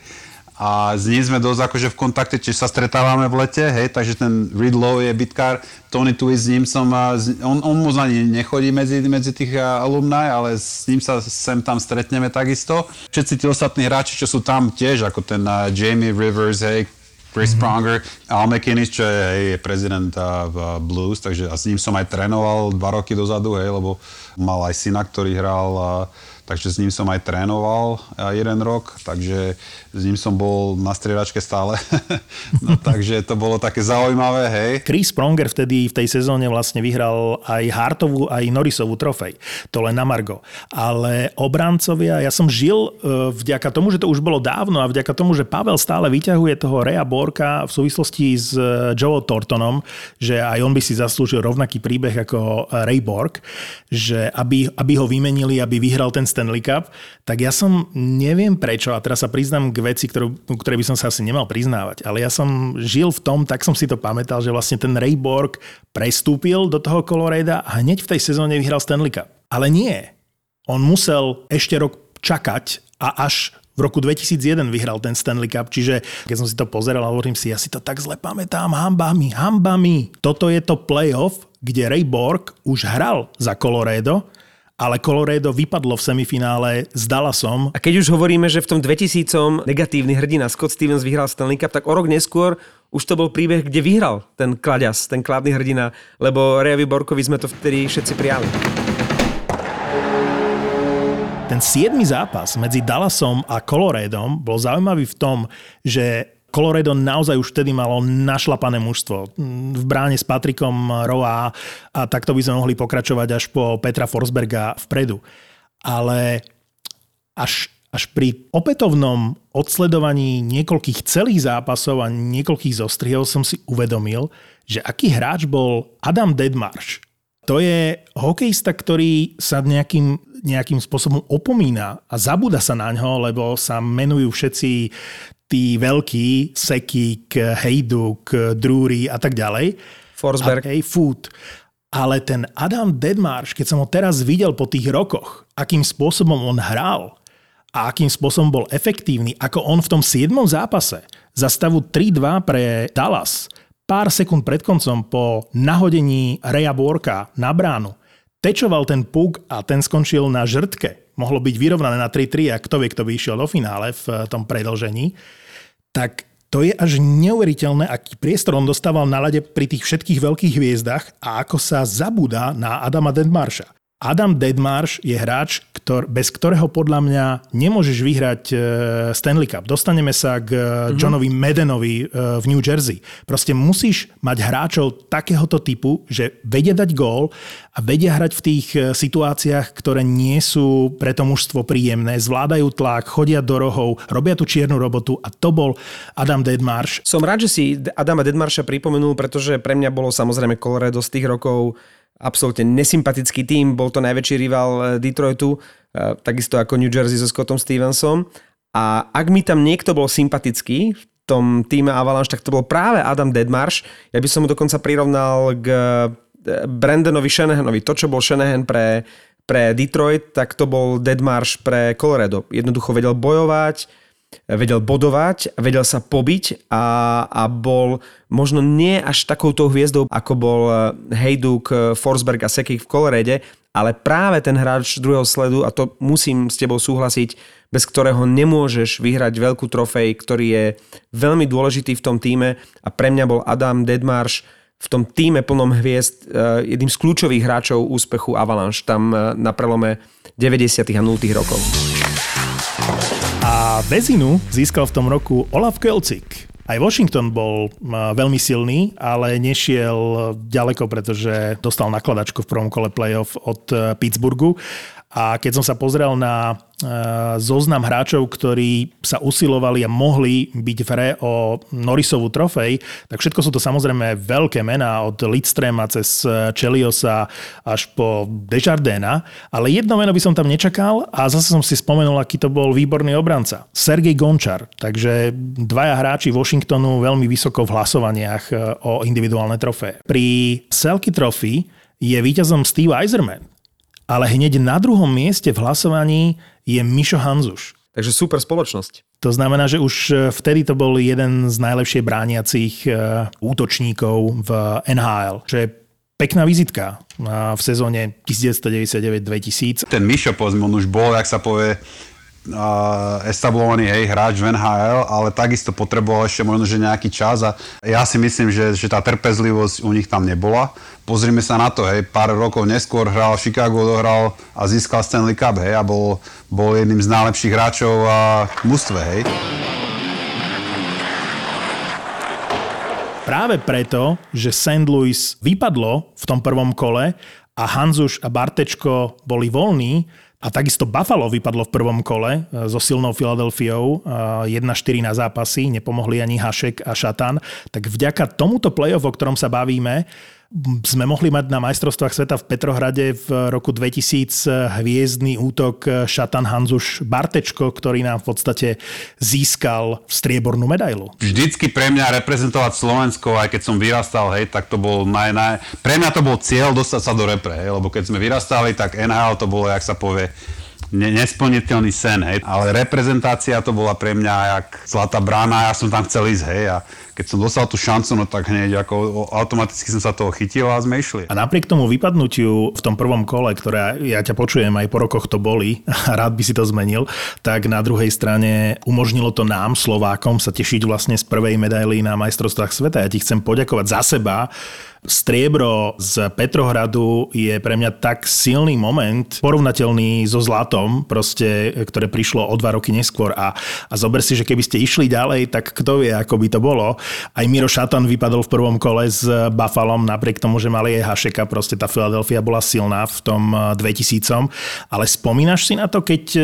a s ním sme dosť akože v kontakte, čiže sa stretávame v lete, hej, takže ten Reed Lowe je bitkár, Tony Twist s ním som, on, on moc ani nechodí medzi, medzi tých alumni, ale s ním sa sem tam stretneme takisto. Všetci tí ostatní hráči, čo sú tam tiež, ako ten uh, Jamie Rivers, hej, Chris mm-hmm. Pronger, Al McInnes, čo je, hej, je prezident uh, v Blues, takže a s ním som aj trénoval dva roky dozadu, hej, lebo mal aj syna, ktorý hral uh, takže s ním som aj trénoval jeden rok, takže s ním som bol na striedačke stále. (laughs) no, (laughs) takže to bolo také zaujímavé, hej. Chris Pronger vtedy v tej sezóne vlastne vyhral aj Hartovú, aj Norrisovú trofej. To len na Margo. Ale obrancovia, ja som žil e, vďaka tomu, že to už bolo dávno a vďaka tomu, že Pavel stále vyťahuje toho Rea Borka v súvislosti s e, Joe Tortonom, že aj on by si zaslúžil rovnaký príbeh ako Ray Bork, že aby, aby ho vymenili, aby vyhral ten Stanley Cup, tak ja som neviem prečo, a teraz sa priznám k veci, ktorú, ktoré by som sa asi nemal priznávať, ale ja som žil v tom, tak som si to pamätal, že vlastne ten Ray Borg prestúpil do toho Coloreda a hneď v tej sezóne vyhral Stanley Cup. Ale nie. On musel ešte rok čakať a až v roku 2001 vyhral ten Stanley Cup, čiže keď som si to pozeral, hovorím si, ja si to tak zle pamätám, hambami, hambami. Toto je to playoff, kde Ray Borg už hral za Colorado ale Colorado vypadlo v semifinále s Dallasom. A keď už hovoríme, že v tom 2000 negatívny hrdina Scott Stevens vyhral Stanley Cup, tak o rok neskôr už to bol príbeh, kde vyhral ten klaďas, ten kladný hrdina, lebo Rejovi Borkovi sme to vtedy všetci prijali. Ten siedmy zápas medzi Dallasom a Coloradom bol zaujímavý v tom, že Colorado naozaj už vtedy malo našlapané mužstvo. V bráne s Patrikom Roa a takto by sme mohli pokračovať až po Petra Forsberga vpredu. Ale až, až pri opätovnom odsledovaní niekoľkých celých zápasov a niekoľkých zostrihov som si uvedomil, že aký hráč bol Adam Deadmarsh. To je hokejista, ktorý sa nejakým, nejakým spôsobom opomína a zabúda sa na ňo, lebo sa menujú všetci tí veľkí, Sekík, Hejduk, Drury a tak ďalej. Forsberg. A, hej, Food. Ale ten Adam Deadmarsh, keď som ho teraz videl po tých rokoch, akým spôsobom on hral a akým spôsobom bol efektívny, ako on v tom 7. zápase za stavu 3-2 pre Dallas pár sekúnd pred koncom po nahodení Reja Borka na bránu tečoval ten puk a ten skončil na žrtke. Mohlo byť vyrovnané na 3-3 a kto vie, kto by išiel do finále v tom predlžení. Tak to je až neuveriteľné, aký priestor on dostával na lade pri tých všetkých veľkých hviezdach a ako sa zabúda na Adama Denmarsha. Adam Deadmarsh je hráč, ktor, bez ktorého podľa mňa nemôžeš vyhrať e, Stanley Cup. Dostaneme sa k mm-hmm. Johnovi Medenovi e, v New Jersey. Proste musíš mať hráčov takéhoto typu, že vedia dať gól a vedia hrať v tých situáciách, ktoré nie sú pre to mužstvo príjemné. Zvládajú tlak, chodia do rohov, robia tú čiernu robotu a to bol Adam Deadmarsh. Som rád, že si Adama Deadmarsha pripomenul, pretože pre mňa bolo samozrejme Colorado z tých rokov absolútne nesympatický tým, bol to najväčší rival eh, Detroitu, eh, takisto ako New Jersey so Scottom Stevensom. A ak mi tam niekto bol sympatický v tom týme Avalanche, tak to bol práve Adam Deadmarsh. Ja by som mu dokonca prirovnal k eh, Brandonovi Shanahanovi. To, čo bol Shanahan pre, pre Detroit, tak to bol Deadmarsh pre Colorado. Jednoducho vedel bojovať, vedel bodovať, vedel sa pobiť a, a bol možno nie až takouto hviezdou, ako bol Hejduk, eh, Forsberg a Sekik v Kolorede, ale práve ten hráč druhého sledu, a to musím s tebou súhlasiť, bez ktorého nemôžeš vyhrať veľkú trofej, ktorý je veľmi dôležitý v tom týme a pre mňa bol Adam Deadmarsh v tom týme plnom hviezd eh, jedným z kľúčových hráčov úspechu Avalanche tam eh, na prelome 90. a 0. rokov. A Vezinu získal v tom roku Olaf Kelcik. Aj Washington bol veľmi silný, ale nešiel ďaleko, pretože dostal nakladačku v prvom kole playoff od e, Pittsburghu. A keď som sa pozrel na zoznam hráčov, ktorí sa usilovali a mohli byť v hre o Norrisovú trofej, tak všetko sú to samozrejme veľké mená od Lidstrema cez Čeliosa až po Desjardena, ale jedno meno by som tam nečakal a zase som si spomenul, aký to bol výborný obranca. Sergej Gončar, takže dvaja hráči Washingtonu veľmi vysoko v hlasovaniach e, o individuálne trofeje. Pri Selky Trophy je víťazom Steve Eiserman, ale hneď na druhom mieste v hlasovaní je Mišo Hanzuš. Takže super spoločnosť. To znamená, že už e, vtedy to bol jeden z najlepšie brániacich e, útočníkov v NHL. Že je pekná vizitka e, v sezóne 1999-2000. Ten Mišo, povedzme, on už bol, jak sa povie, establovaný hej, hráč v NHL, ale takisto potreboval ešte možno, že nejaký čas a ja si myslím, že, že tá trpezlivosť u nich tam nebola. Pozrime sa na to, hej, pár rokov neskôr hral Chicago, dohral a získal Stanley Cup, hej, a bol, bol jedným z najlepších hráčov a mústve, hej. Práve preto, že St. Louis vypadlo v tom prvom kole a Hanzuš a Bartečko boli voľní, a takisto Buffalo vypadlo v prvom kole e, so silnou Filadelfiou 1-4 e, na zápasy, nepomohli ani Hašek a Šatan. Tak vďaka tomuto playoff, o ktorom sa bavíme, sme mohli mať na majstrovstvách sveta v Petrohrade v roku 2000 hviezdny útok Šatan Hanzuš Bartečko, ktorý nám v podstate získal striebornú medailu. Vždycky pre mňa reprezentovať Slovensko, aj keď som vyrastal, hej, tak to bol naj, naj... Pre mňa to bol cieľ dostať sa do repre, hej, lebo keď sme vyrastali, tak NHL to bolo, jak sa povie, nesplniteľný sen, hej. Ale reprezentácia to bola pre mňa jak zlatá brána, ja som tam chcel ísť, hej. A keď som dostal tú šancu, no tak hneď ako automaticky som sa toho chytil a sme išli. A napriek tomu vypadnutiu v tom prvom kole, ktoré ja ťa počujem, aj po rokoch to boli, (laughs) a rád by si to zmenil, tak na druhej strane umožnilo to nám, Slovákom, sa tešiť vlastne z prvej medaily na majstrovstvách sveta. Ja ti chcem poďakovať za seba, striebro z Petrohradu je pre mňa tak silný moment, porovnateľný so zlatom, proste, ktoré prišlo o dva roky neskôr a, a zober si, že keby ste išli ďalej, tak kto vie, ako by to bolo. Aj Miro Šatan vypadol v prvom kole s Buffalom, napriek tomu, že mali aj Hašeka, proste tá Philadelphia bola silná v tom 2000. Ale spomínaš si na to, keď e,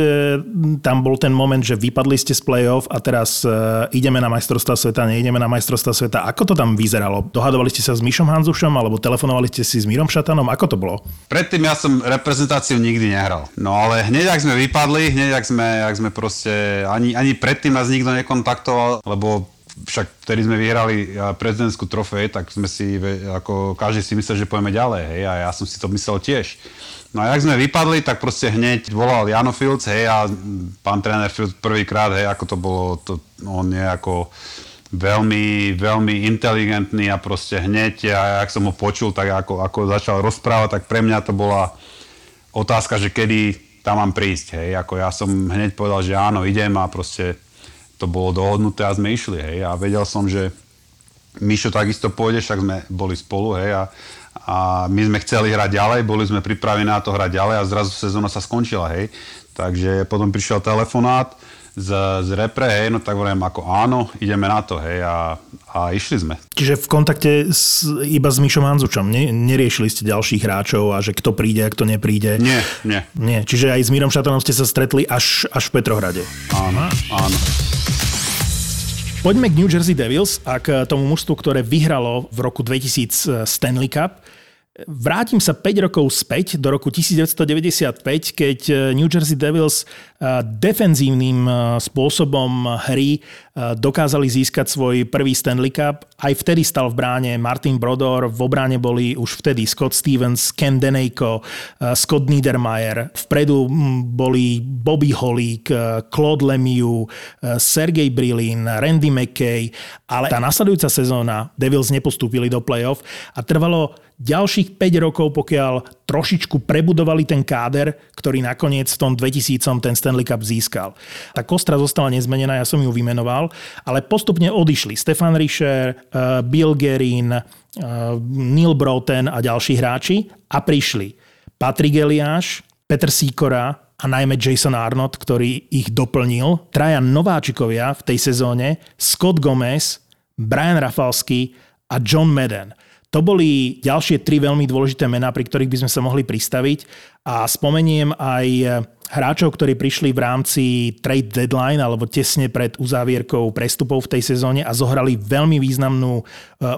tam bol ten moment, že vypadli ste z play-off a teraz e, ideme na majstrovstvá sveta, neideme na majstrovstvá sveta. Ako to tam vyzeralo? Dohadovali ste sa s Mišom Hanzušom alebo telefonovali ste si s Mírom Šatanom? Ako to bolo? Predtým ja som reprezentáciu nikdy nehral. No ale hneď ak sme vypadli, hneď ak sme, ak sme proste, ani, ani predtým nás nikto nekontaktoval, lebo však vtedy sme vyhrali prezidentskú trofej, tak sme si, ako každý si myslel, že pojeme ďalej, hej, a ja som si to myslel tiež. No a jak sme vypadli, tak proste hneď volal Jano Fields, hej, a pán tréner Fields prvýkrát, hej, ako to bolo, to, on je ako veľmi, veľmi inteligentný a proste hneď, ja, jak som ho počul, tak ako, ako začal rozprávať, tak pre mňa to bola otázka, že kedy tam mám prísť, hej, ako ja som hneď povedal, že áno, idem a proste to bolo dohodnuté a sme išli, hej, a vedel som, že Mišo takisto pôjde, však sme boli spolu, hej, a, a my sme chceli hrať ďalej, boli sme pripravení na to hrať ďalej a zrazu sezóna sa skončila, hej, takže potom prišiel telefonát, z, z repre, hej, no tak hovorím ako áno, ideme na to, hej, a, a išli sme. Čiže v kontakte s, iba s Mišom Hanzučom, ne, neriešili ste ďalších hráčov a že kto príde a kto nepríde? Nie, nie. Nie, čiže aj s Mírom Šatanom ste sa stretli až, až v Petrohrade? Áno, áno. Poďme k New Jersey Devils a k tomu mužstvu, ktoré vyhralo v roku 2000 Stanley Cup. Vrátim sa 5 rokov späť do roku 1995, keď eh, New Jersey Devils eh, defenzívnym eh, spôsobom hry dokázali získať svoj prvý Stanley Cup. Aj vtedy stal v bráne Martin Brodor, v obráne boli už vtedy Scott Stevens, Ken Denejko, Scott Niedermayer. Vpredu hm, boli Bobby Holík, Claude Lemieux, Sergej Brilin, Randy McKay, ale tá nasledujúca sezóna Devils nepostúpili do playoff a trvalo ďalších 5 rokov, pokiaľ trošičku prebudovali ten káder, ktorý nakoniec v tom 2000 ten Stanley Cup získal. Tá kostra zostala nezmenená, ja som ju vymenoval, ale postupne odišli Stefan Rischer, eh, Bill Gerin, eh, Neil Broughton a ďalší hráči a prišli Patrick Eliáš, Peter Sikora a najmä Jason Arnott, ktorý ich doplnil. Traja nováčikovia v tej sezóne, Scott Gomez, Brian Rafalsky a John Madden. To boli ďalšie tri veľmi dôležité mená, pri ktorých by sme sa mohli pristaviť a spomeniem aj hráčov, ktorí prišli v rámci trade deadline alebo tesne pred uzávierkou prestupov v tej sezóne a zohrali veľmi významnú e,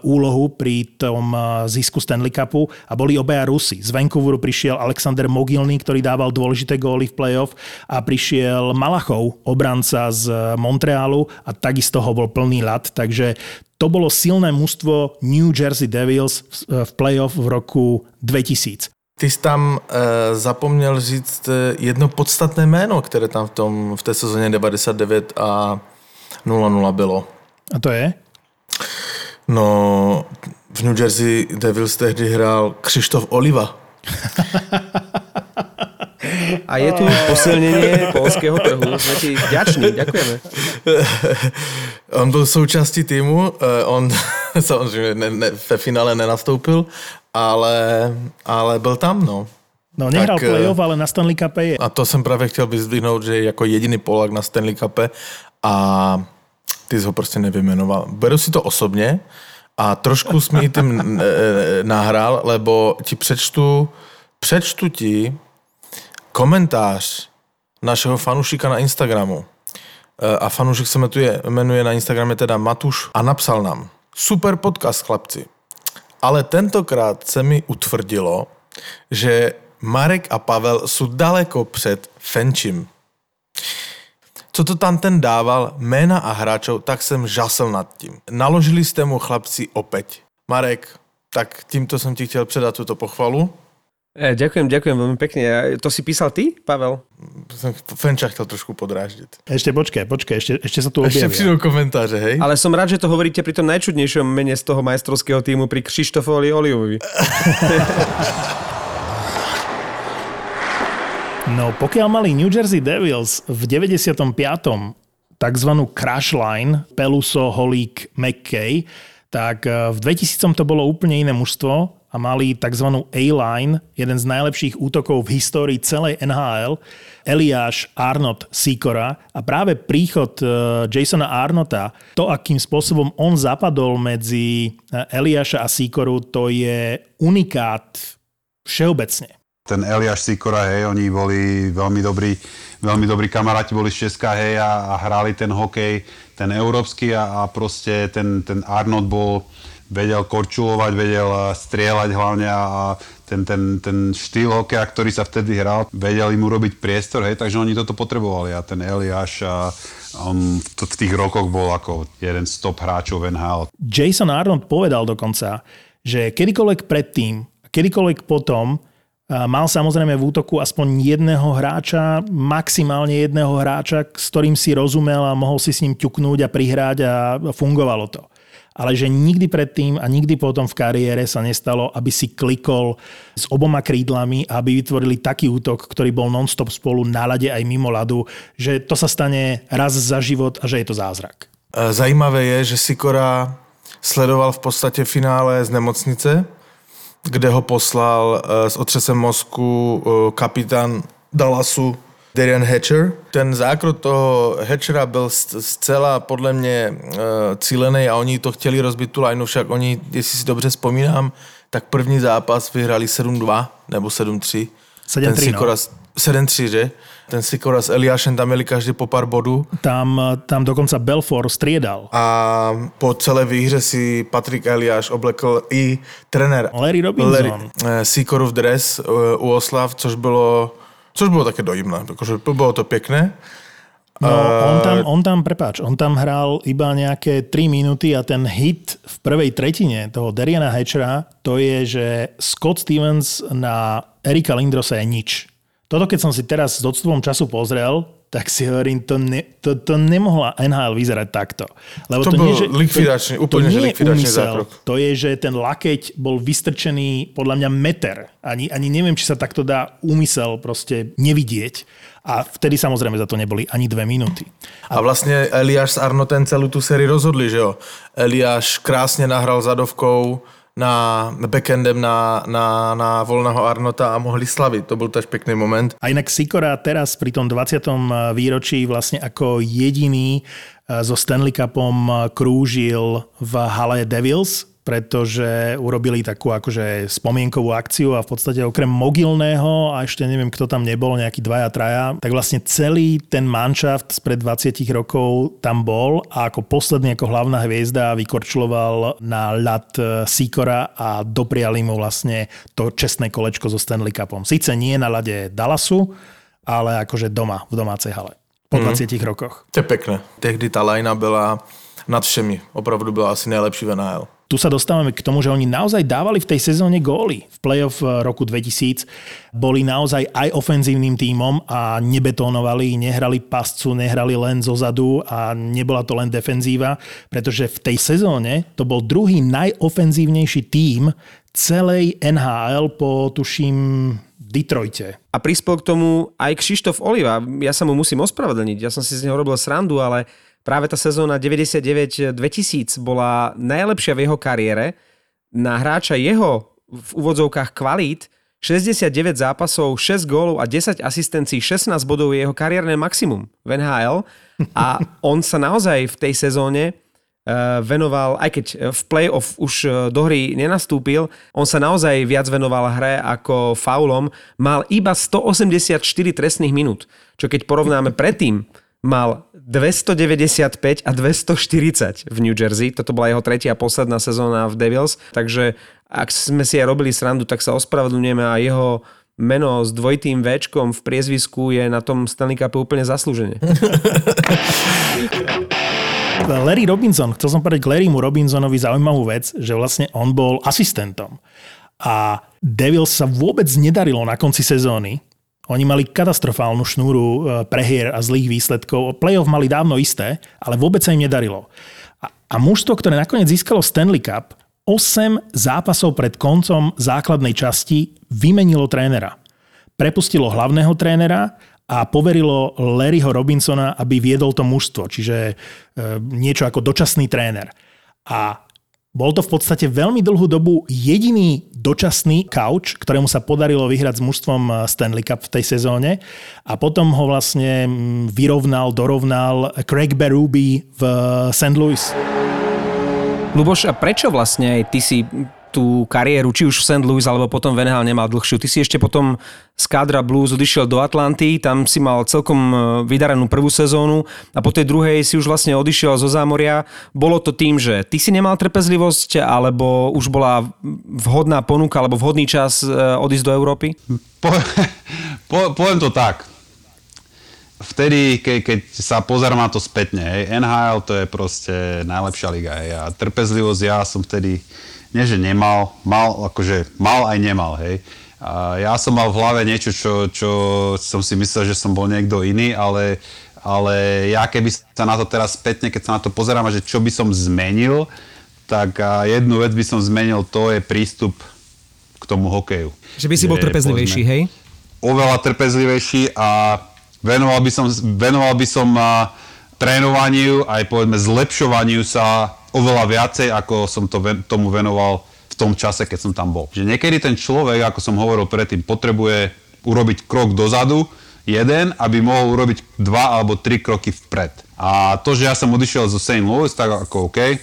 úlohu pri tom e, zisku Stanley Cupu a boli obaja Rusy. Z Vancouveru prišiel Alexander Mogilny, ktorý dával dôležité góly v playoff a prišiel Malachov, obranca z Montrealu a takisto ho bol plný ľad, takže to bolo silné mužstvo New Jersey Devils v playoff v roku 2000. Ty jsi tam e, zapomněl říct eh, jedno podstatné jméno, které tam v, tom, v té sezóně 99 a 0-0 bylo. A to je? No, v New Jersey Devils tehdy hrál Krištof Oliva. A je tu posilnenie polského trhu. Sme ti vďační, ďakujeme. On byl součástí týmu, eh, on (laughs) samozřejmě ne, ne, ve finále nenastoupil, ale, ale byl tam, no. No nehral tak, playoff, ale na Stanley Cup je. A to jsem právě chtěl vyzdvihnout, že jako jediný Polak na Stanley Cupe a ty jsi ho prostě nevymenoval. Beru si to osobně a trošku jsi mi tím (laughs) nahrál, lebo ti přečtu, přečtu ti komentář našeho fanušika na Instagramu. A fanušik se jmenuje, jmenuje na Instagramě teda Matuš a napsal nám Super podcast, chlapci. Ale tentokrát se mi utvrdilo, že Marek a Pavel jsou daleko před Fenčím. Co to tam ten dával, jména a hráčov, tak jsem žasel nad tím. Naložili jste mu chlapci opäť. Marek, tak tímto som ti chtěl předat túto pochvalu. E, ďakujem, ďakujem veľmi pekne. To si písal ty, Pavel? Som Fenča chcel trošku podráždiť. Ešte počkaj, počkaj, ešte, ešte sa tu objavia. Ešte prídu komentáře, hej? Ale som rád, že to hovoríte pri tom najčudnejšom mene z toho majstrovského týmu pri Krištofovi Olivovi. (laughs) no, pokiaľ mali New Jersey Devils v 95. tzv. crash line Peluso, Holík, McKay, tak e, v 2000 to bolo úplne iné mužstvo a mali tzv. A-line, jeden z najlepších útokov v histórii celej NHL, Eliáš Arnott Sikora a práve príchod e, Jasona Arnota, to akým spôsobom on zapadol medzi e, Eliáša a Sikoru, to je unikát všeobecne. Ten Eliáš Sikora, hej, oni boli veľmi dobrí, veľmi dobrí kamaráti, boli z Česka, hej, a, a hrali ten hokej, ten európsky a, a proste ten, ten Arnold bol vedel korčulovať, vedel strieľať hlavne a ten, ten, ten štýl hokeja, ktorý sa vtedy hral, vedeli mu robiť priestor, hej, takže oni toto potrebovali a ten Eliáš a on v, tých rokoch bol ako jeden z top hráčov NHL. Jason Arnold povedal dokonca, že kedykoľvek predtým, kedykoľvek potom mal samozrejme v útoku aspoň jedného hráča, maximálne jedného hráča, s ktorým si rozumel a mohol si s ním ťuknúť a prihrať a fungovalo to ale že nikdy predtým a nikdy potom v kariére sa nestalo, aby si klikol s oboma krídlami, aby vytvorili taký útok, ktorý bol non-stop spolu na lade aj mimo ľadu, že to sa stane raz za život a že je to zázrak. E, zajímavé je, že Sikora sledoval v podstatě finále z nemocnice, kde ho poslal e, s otřesem mozku e, kapitán Dallasu Darian Hatcher. Ten zákrok toho Hatchera byl zcela podle mě uh, cílený a oni to chtěli rozbit tu lineu, však oni, jestli si dobře vzpomínám, tak první zápas vyhrali 7-2 nebo 7-3. 7-3, no. 7-3, že? Ten Sikora s Eliášem tam měli každý po pár bodů. Tam, tam dokonca Belfort striedal. A po celé výhře si Patrik Eliáš oblekl i trenér Larry Robinson. Larry, eh, Sikorov dres uh, u Oslav, což bylo Což bolo také dojemné, akože bolo to pekné. No, on tam, on tam, prepáč, on tam hral iba nejaké 3 minúty a ten hit v prvej tretine toho Dariana Hatchera, to je, že Scott Stevens na Erika Lindrosa je nič. Toto, keď som si teraz s odstupom času pozrel, tak si hovorím, to, ne, to, to nemohla NHL vyzerať takto. Lebo to, to nie, že, likvidačný, to, úplne, to nie likvidačný úmysel, zákrok. To je, že ten lakeť bol vystrčený podľa mňa meter. Ani, ani neviem, či sa takto dá úmysel proste nevidieť. A vtedy samozrejme za to neboli ani dve minúty. A, a vlastne Eliáš s Arnotem celú tú sérii rozhodli, že jo? Eliáš krásne nahral zadovkou, na backendem na, na, na voľného Arnota a mohli slaviť. To bol tež pekný moment. A inak Sikora teraz pri tom 20. výročí vlastne ako jediný eh, so Stanley Cupom krúžil v hale Devils pretože urobili takú akože spomienkovú akciu a v podstate okrem mogilného a ešte neviem, kto tam nebol, nejaký dvaja, traja, tak vlastne celý ten manšaft spred 20 rokov tam bol a ako posledný ako hlavná hviezda vykorčuloval na ľad e, Sikora a dopriali mu vlastne to čestné kolečko so Stanley Cupom. Sice nie na ľade Dallasu, ale akože doma, v domácej hale. Po mm. 20 rokoch. To je pekné. Tehdy tá lajna byla nad všemi. Opravdu byla asi nejlepší v NHL tu sa dostávame k tomu, že oni naozaj dávali v tej sezóne góly. V playoff roku 2000 boli naozaj aj ofenzívnym tímom a nebetónovali, nehrali pascu, nehrali len zo zadu a nebola to len defenzíva, pretože v tej sezóne to bol druhý najofenzívnejší tím celej NHL po, tuším, Detroite. A prispel k tomu aj Krištof Oliva. Ja sa mu musím ospravedlniť. Ja som si z neho robil srandu, ale práve tá sezóna 99-2000 bola najlepšia v jeho kariére. Na hráča jeho v úvodzovkách kvalít 69 zápasov, 6 gólov a 10 asistencií, 16 bodov je jeho kariérne maximum v NHL a on sa naozaj v tej sezóne uh, venoval, aj keď v play-off už uh, do hry nenastúpil, on sa naozaj viac venoval hre ako faulom, mal iba 184 trestných minút, čo keď porovnáme predtým, mal 295 a 240 v New Jersey. Toto bola jeho tretia posledná sezóna v Devils. Takže ak sme si aj robili srandu, tak sa ospravedlňujeme a jeho meno s dvojitým Včkom v priezvisku je na tom Stanley Cup úplne zaslúžene. (laughs) Larry Robinson, chcel som povedať Larrymu Robinsonovi zaujímavú vec, že vlastne on bol asistentom. A Devils sa vôbec nedarilo na konci sezóny, oni mali katastrofálnu šnúru e, prehier a zlých výsledkov. Playoff mali dávno isté, ale vôbec sa im nedarilo. A, a mužstvo, ktoré nakoniec získalo Stanley Cup, 8 zápasov pred koncom základnej časti vymenilo trénera. Prepustilo hlavného trénera a poverilo Larryho Robinsona, aby viedol to mužstvo, čiže e, niečo ako dočasný tréner. A Bol to v podstate veľmi dlhú dobu jediný dočasný couch, ktorému sa podarilo vyhrať s mužstvom Stanley Cup v tej sezóne a potom ho vlastne mm, vyrovnal, dorovnal Craig Berube v St. Louis. Luboš, a prečo vlastne ty si tú kariéru, či už v St. Louis alebo potom v nemal dlhšiu. Ty si ešte potom z kádra Blues odišiel do Atlanty, tam si mal celkom e, vydarenú prvú sezónu a po tej druhej si už vlastne odišiel zo zámoria. Bolo to tým, že ty si nemal trpezlivosť alebo už bola vhodná ponuka alebo vhodný čas e, odísť do Európy? Po, po, poviem to tak. Vtedy, ke, keď sa pozerám na to spätne, hej, NHL to je proste najlepšia liga. Hej, a trpezlivosť ja som vtedy nie že nemal, mal, akože mal aj nemal, hej. A ja som mal v hlave niečo, čo, čo som si myslel, že som bol niekto iný, ale, ale ja keby sa na to teraz spätne, keď sa na to pozerám, že čo by som zmenil, tak jednu vec by som zmenil, to je prístup k tomu hokeju. Že by si bol trpezlivejší, hej? Oveľa trpezlivejší a venoval by som, venoval by som trénovaniu aj povedzme zlepšovaniu sa oveľa viacej, ako som to, tomu venoval v tom čase, keď som tam bol. Že niekedy ten človek, ako som hovoril predtým, potrebuje urobiť krok dozadu, jeden, aby mohol urobiť dva alebo tri kroky vpred. A to, že ja som odišiel zo St. Louis, tak ako OK,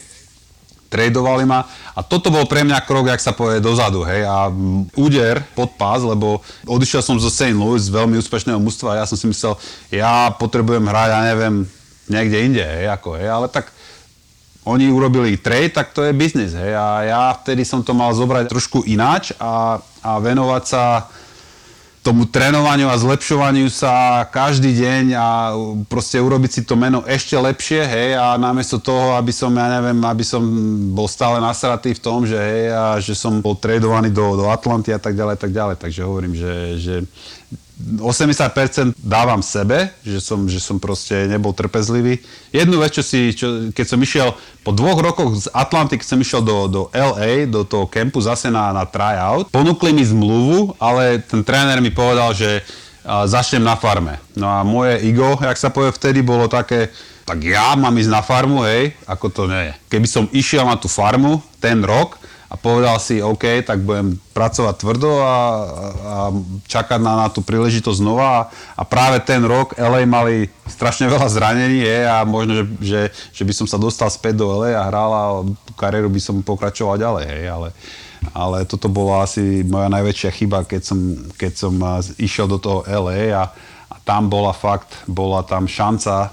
tradovali ma a toto bol pre mňa krok, jak sa povie, dozadu, hej, a úder pod pás, lebo odišiel som zo St. Louis veľmi úspešného mužstva a ja som si myslel, ja potrebujem hrať, ja neviem, niekde inde, hej, ako, hej, ale tak oni urobili trade, tak to je biznis. Hej. A ja vtedy som to mal zobrať trošku ináč a, a venovať sa tomu trénovaniu a zlepšovaniu sa každý deň a proste urobiť si to meno ešte lepšie, hej, a namiesto toho, aby som, ja neviem, aby som bol stále nasratý v tom, že hej, a že som bol tradovaný do, do Atlanty a tak ďalej, tak ďalej. Takže hovorím, že, že 80% dávam sebe, že som, že som proste nebol trpezlivý. Jednu vec, čo si, čo, keď som išiel po dvoch rokoch z Atlantik, som išiel do, do LA, do toho kempu zase na, na tryout. Ponúkli mi zmluvu, ale ten tréner mi povedal, že a, začnem na farme. No a moje ego, jak sa povie vtedy, bolo také, tak ja mám ísť na farmu, hej, ako to nie je. Keby som išiel na tú farmu ten rok, a povedal si, OK, tak budem pracovať tvrdo a, a čakať na, na tú príležitosť znova. A práve ten rok LA mali strašne (laughs) veľa zranení je, a možno, že, že, že by som sa dostal späť do LA a hral a tú kariéru by som pokračoval ďalej. Hej, ale, ale toto bola asi moja najväčšia chyba, keď som, keď som išiel do toho LA a, a tam bola fakt, bola tam šanca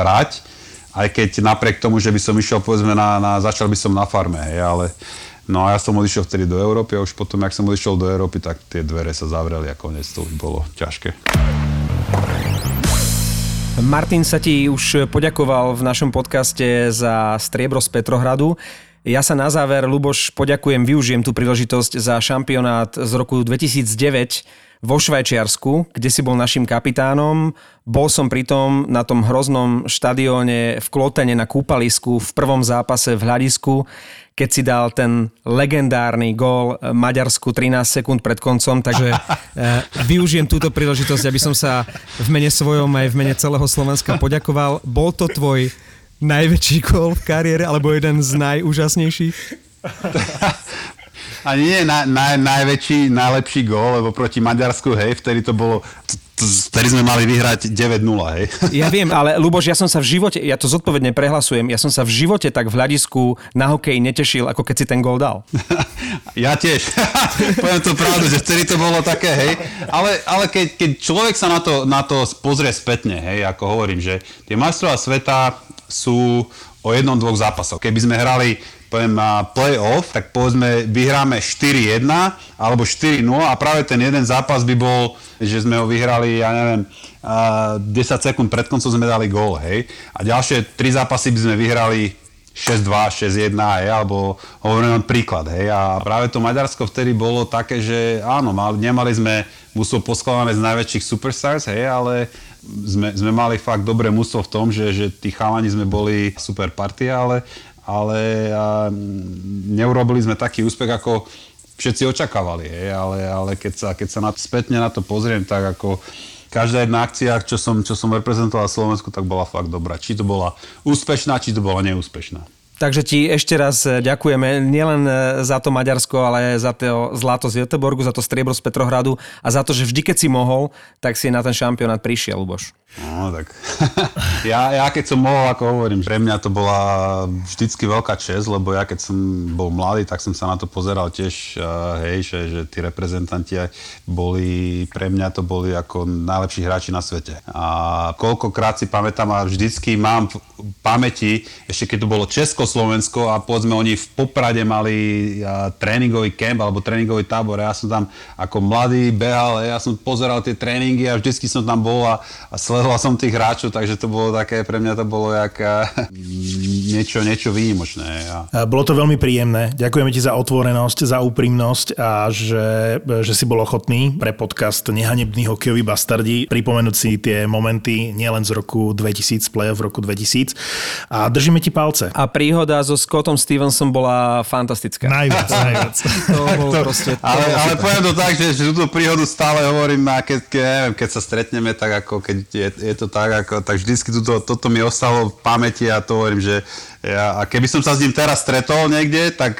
hrať aj keď napriek tomu, že by som išiel, povedzme, na, na, začal by som na farme, hej, ale no a ja som odišiel vtedy do Európy a už potom, jak som odišiel do Európy, tak tie dvere sa zavreli a konec to už bolo ťažké. Martin sa ti už poďakoval v našom podcaste za striebro z Petrohradu. Ja sa na záver, Luboš, poďakujem, využijem tú príležitosť za šampionát z roku 2009 vo Švajčiarsku, kde si bol našim kapitánom. Bol som pritom na tom hroznom štadióne v Klotene na kúpalisku v prvom zápase v hľadisku, keď si dal ten legendárny gól Maďarsku 13 sekúnd pred koncom, takže e, využijem túto príležitosť, aby som sa v mene svojom aj v mene celého Slovenska poďakoval. Bol to tvoj najväčší gól v kariére, alebo jeden z najúžasnejších? (laughs) ani nie na, na, najväčší, najlepší gól, lebo proti Maďarsku, hej, vtedy to bolo, vtedy sme mali vyhrať 9-0, hej. Ja (laughs) viem, ale Luboš, ja som sa v živote, ja to zodpovedne prehlasujem, ja som sa v živote tak v hľadisku na hokej netešil, ako keď si ten gól dal. (laughs) ja tiež. (laughs) Poviem to pravdu, že vtedy to bolo také, hej. Ale, ale keď, keď človek sa na to, na to pozrie spätne, hej, ako hovorím, že tie majstrová sveta sú o jednom, dvoch zápasoch. Keby sme hrali poviem play-off, tak povedzme vyhráme 4-1 alebo 4-0 a práve ten jeden zápas by bol, že sme ho vyhrali, ja neviem, 10 sekúnd pred koncom sme dali gól, hej. A ďalšie 3 zápasy by sme vyhrali 6-2, 6-1, hej, alebo hovorím len príklad, hej. A práve to Maďarsko vtedy bolo také, že áno, mal, nemali sme mústvo poskladané z najväčších superstars, hej, ale sme, sme mali fakt dobré mústvo v tom, že, že tí chalani sme boli super partia, ale ale neurobili sme taký úspech, ako všetci očakávali, hej, ale, ale keď sa, keď sa na, spätne na to pozriem, tak ako každá jedna akcia, čo som, čo som reprezentoval Slovensku, tak bola fakt dobrá. Či to bola úspešná, či to bola neúspešná. Takže ti ešte raz e, ďakujeme nielen e, za to Maďarsko, ale za to zlato z Göteborgu, za to striebro z Petrohradu a za to, že vždy, keď si mohol, tak si na ten šampionát prišiel, Luboš. No tak (laughs) ja, ja keď som mohol, ako hovorím, pre mňa to bola vždycky veľká čest, lebo ja keď som bol mladý, tak som sa na to pozeral tiež, hej, že, že tí reprezentanti boli, pre mňa to boli ako najlepší hráči na svete. A koľkokrát si pamätám a vždycky mám v pamäti, ešte keď to bolo Československo a povedzme oni v Poprade mali tréningový kemp alebo tréningový tábor, ja som tam ako mladý behal, ja som pozeral tie tréningy a vždycky som tam bol a, a sledoval som tých hráčov, takže to bolo také, pre mňa to bolo jak niečo, niečo výnimočné. Ja. Bolo to veľmi príjemné. Ďakujeme ti za otvorenosť, za úprimnosť a že, že si bol ochotný pre podcast Nehanebný hokejový bastardi pripomenúť si tie momenty nielen z roku 2000, play v roku 2000 a držíme ti palce. A príhoda so Scottom Stevensom bola fantastická. Najviac, (laughs) najviac. to bol to, proste, to ale, ale poviem to tak, že, že túto príhodu stále hovorím, a keď, keď, neviem, keď sa stretneme, tak ako keď je je, to tak, ako, tak vždycky toto, toto mi ostalo v pamäti a to hovorím, že ja, a keby som sa s ním teraz stretol niekde, tak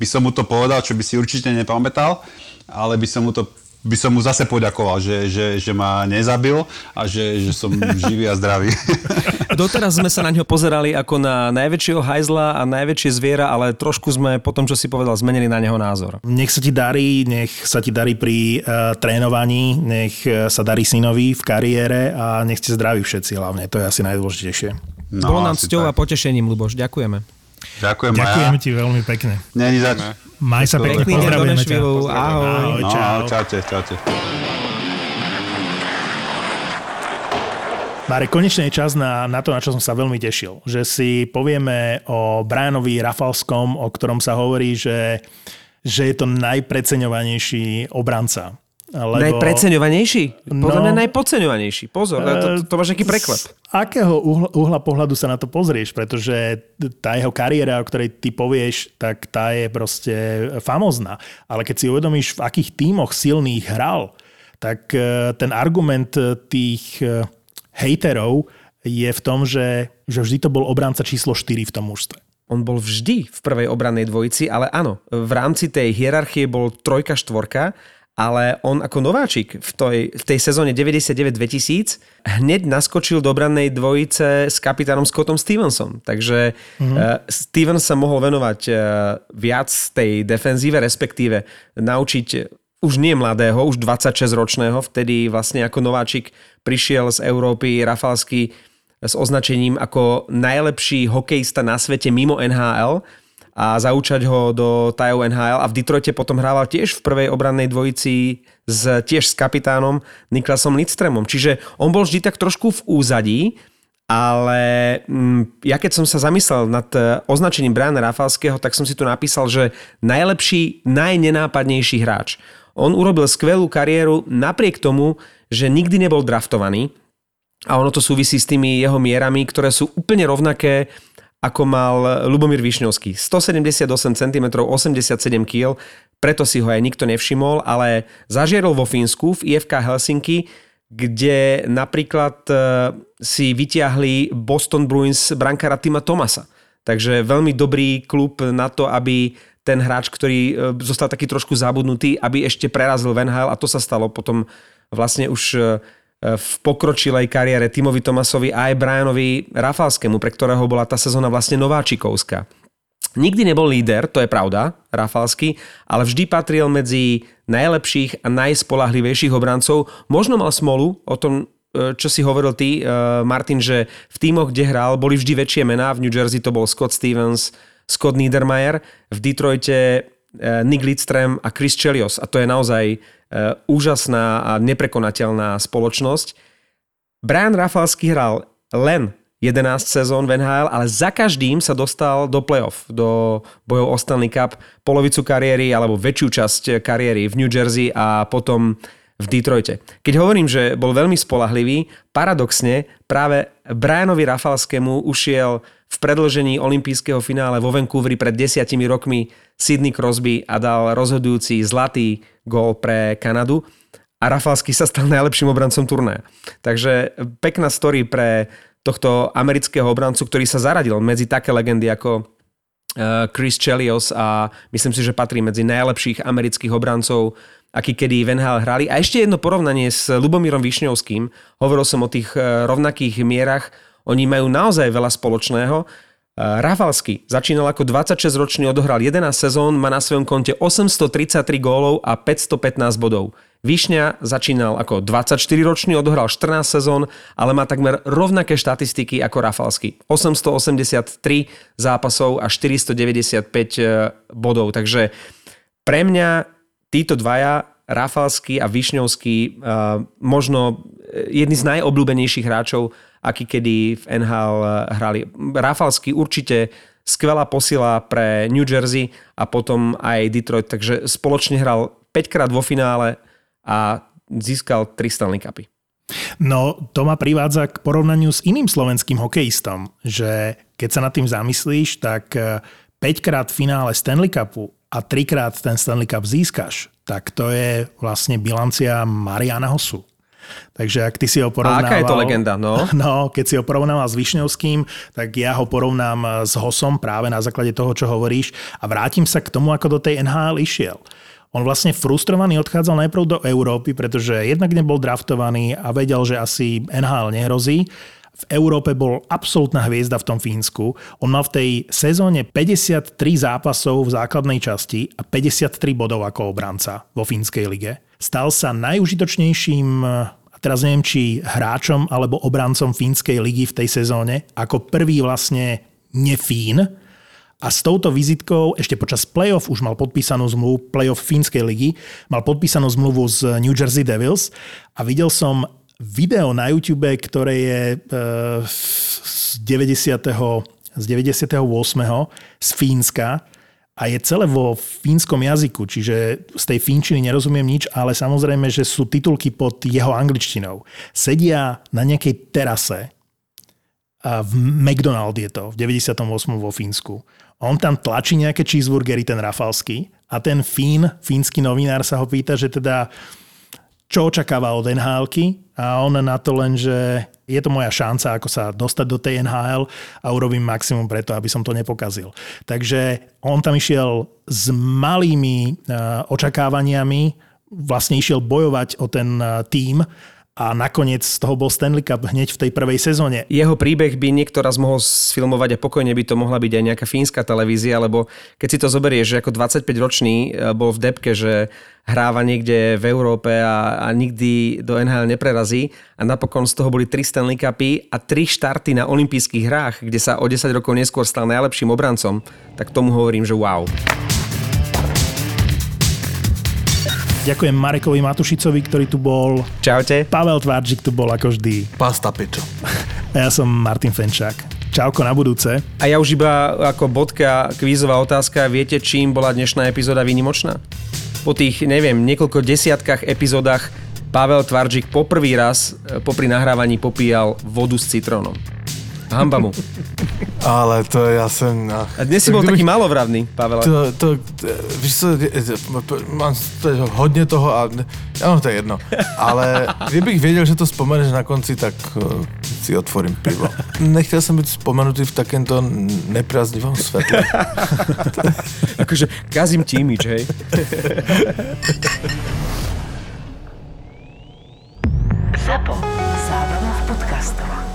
by som mu to povedal, čo by si určite nepamätal, ale by som mu to by som mu zase poďakoval, že, že, že ma nezabil a že, že som živý a zdravý. (laughs) Doteraz sme sa na ňo pozerali ako na najväčšieho hajzla a najväčšie zviera, ale trošku sme po tom, čo si povedal, zmenili na neho názor. Nech sa ti darí, nech sa ti darí pri uh, trénovaní, nech e, sa darí synovi v kariére a nech ste zdraví všetci hlavne. To je asi najdôležitejšie. No, Bolo nám cťou a potešením, Luboš. Ďakujeme. Ďakujem, Ďakujeme ti veľmi pekne. Není zač. Maj sa pekne, pozdravujeme ťa. Ahoj. Ahoj. No, čau. Čaute, čaute. Mare, konečne je čas na, na to, na čo som sa veľmi tešil. Že si povieme o Brianovi Rafalskom, o ktorom sa hovorí, že, že je to najpreceňovanejší obranca lebo... Najpreceňovanejší? Podľa no, mňa najpodceňovanejší. Pozor, to, to, to máš aký preklep. Z akého uhla, uhla pohľadu sa na to pozrieš? Pretože tá jeho kariéra, o ktorej ty povieš, tak tá je proste famozná. Ale keď si uvedomíš, v akých tímoch silných hral, tak e, ten argument tých e, hejterov je v tom, že, že vždy to bol obranca číslo 4 v tom mužstve. On bol vždy v prvej obrannej dvojici, ale áno, v rámci tej hierarchie bol trojka, štvorka ale on ako nováčik v tej, v tej sezóne 99-2000 hneď naskočil do brannej dvojice s kapitánom Scottom Stevensom. Takže mm-hmm. uh, Stevens sa mohol venovať uh, viac tej defenzíve, respektíve naučiť už nie mladého, už 26-ročného, vtedy vlastne ako nováčik prišiel z Európy Rafalsky s označením ako najlepší hokejista na svete mimo NHL a zaučať ho do tajov NHL a v Detroite potom hrával tiež v prvej obrannej dvojici s, tiež s kapitánom Niklasom Lidstremom. Čiže on bol vždy tak trošku v úzadí, ale mm, ja keď som sa zamyslel nad e, označením Briana Rafalského, tak som si tu napísal, že najlepší, najnenápadnejší hráč. On urobil skvelú kariéru napriek tomu, že nikdy nebol draftovaný a ono to súvisí s tými jeho mierami, ktoré sú úplne rovnaké ako mal Lubomír Višňovský. 178 cm, 87 kg, preto si ho aj nikto nevšimol, ale zažierol vo Fínsku v IFK Helsinki, kde napríklad e, si vyťahli Boston Bruins brankára Tima Tomasa. Takže veľmi dobrý klub na to, aby ten hráč, ktorý e, zostal taký trošku zabudnutý, aby ešte prerazil Van Hale a to sa stalo potom vlastne už e, v pokročilej kariére Timovi Tomasovi a aj Brianovi Rafalskému, pre ktorého bola tá sezóna vlastne nováčikovská. Nikdy nebol líder, to je pravda, Rafalsky, ale vždy patril medzi najlepších a najspolahlivejších obrancov. Možno mal smolu o tom, e, čo si hovoril ty, e, Martin, že v tímoch, kde hral, boli vždy väčšie mená. V New Jersey to bol Scott Stevens, Scott Niedermayer, v Detroite e, Nick Lidström a Chris Chelios. A to je naozaj Eh, úžasná a neprekonateľná spoločnosť. Brian Rafalsky hral len 11 sezón v NHL, ale za každým sa dostal do playoff, do bojov o Stanley Cup, polovicu kariéry alebo väčšiu časť kariéry v New Jersey a potom v Detroite. Keď hovorím, že bol veľmi spolahlivý, paradoxne práve Brianovi Rafalskému ušiel v predlžení olympijského finále vo Vancouveri pred desiatimi rokmi Sidney Crosby a dal rozhodujúci zlatý gól pre Kanadu a Rafalsky sa stal najlepším obrancom turnaja. Takže pekná story pre tohto amerického obrancu, ktorý sa zaradil medzi také legendy ako uh, Chris Chelios a myslím si, že patrí medzi najlepších amerických obrancov, aký kedy v hrali. A ešte jedno porovnanie s Lubomírom Višňovským. Hovoril som o tých uh, rovnakých mierach. Oni majú naozaj veľa spoločného. Rafalsky začínal ako 26-ročný, odohral 11 sezón, má na svojom konte 833 gólov a 515 bodov. Višňa začínal ako 24-ročný, odohral 14 sezón, ale má takmer rovnaké štatistiky ako Rafalsky. 883 zápasov a 495 e, bodov. Takže pre mňa títo dvaja, Rafalsky a Višňovský, e, možno jedni z najobľúbenejších hráčov aký kedy v NHL eh, hrali. Rafalsky určite skvelá posila pre New Jersey a potom aj Detroit, takže spoločne hral 5 krát vo finále a získal 3 Stanley Cupy. No, to ma privádza k porovnaniu s iným slovenským hokejistom, že keď sa nad tým zamyslíš, tak 5 eh, krát v finále Stanley Cupu a 3 krát ten Stanley Cup získaš, tak to je vlastne bilancia Mariana Hosu. Takže ak ty si ho porovnával... A aká je to legenda, no? (laughs) No, keď si ho porovnával s Višňovským, tak ja ho porovnám s Hosom práve na základe toho, čo hovoríš a vrátim sa k tomu, ako do tej NHL išiel. On vlastne frustrovaný odchádzal najprv do Európy, pretože jednak nebol draftovaný a vedel, že asi NHL nehrozí. V Európe bol absolútna hviezda v tom Fínsku. On mal v tej sezóne 53 zápasov v základnej časti a 53 bodov ako obranca vo fínskej lige. Stal sa najužitočnejším teraz neviem, či hráčom alebo obrancom fínskej ligy v tej sezóne, ako prvý vlastne nefín. A s touto vizitkou ešte počas playoff už mal podpísanú zmluvu, playoff fínskej ligy, mal podpísanú zmluvu z New Jersey Devils a videl som video na YouTube, ktoré je e, z 90. z 98. z Fínska, a je celé vo fínskom jazyku, čiže z tej fínčiny nerozumiem nič, ale samozrejme, že sú titulky pod jeho angličtinou. Sedia na nejakej terase, a v McDonald je to, v 98. vo Fínsku. On tam tlačí nejaké cheeseburgery, ten Rafalský, a ten Fín, fínsky novinár sa ho pýta, že teda čo očakáva od nhl a on na to len, že je to moja šanca, ako sa dostať do tej NHL a urobím maximum preto, aby som to nepokazil. Takže on tam išiel s malými uh, očakávaniami, vlastne išiel bojovať o ten uh, tím a nakoniec z toho bol Stanley Cup hneď v tej prvej sezóne. Jeho príbeh by niekto raz mohol sfilmovať a pokojne by to mohla byť aj nejaká fínska televízia, lebo keď si to zoberieš, že ako 25-ročný e, bol v depke, že hráva niekde v Európe a, a nikdy do NHL neprerazí a napokon z toho boli 3 Stanley Cupy a 3 štarty na olympijských hrách, kde sa o 10 rokov neskôr stal najlepším obrancom, tak tomu hovorím, že wow. Ďakujem Marekovi Matušicovi, ktorý tu bol. Čaute. Pavel Tváržik tu bol ako vždy. Pasta pičo. (laughs) A ja som Martin Fenčák. Čauko na budúce. A ja už iba ako bodka kvízová otázka. Viete, čím bola dnešná epizóda výnimočná? Po tých, neviem, niekoľko desiatkách epizódach Pavel Tvarčík poprvý raz e, popri nahrávaní popíjal vodu s citrónom. Hamba mu. Ale to ja som... Ach. A dnes si bol taký malovravný, Pavel. To, to, to, víš co, mám hodne toho a... Áno, to jedno. Ale kdybych věděl, že to spomeneš na konci, tak eh, si otvorím pivo. Nechtěl jsem být spomenutý v takémto neprázdnivom svetle. (laughs) akože kazím ti imič, hej. Zapo. Zábrná v podcastovách.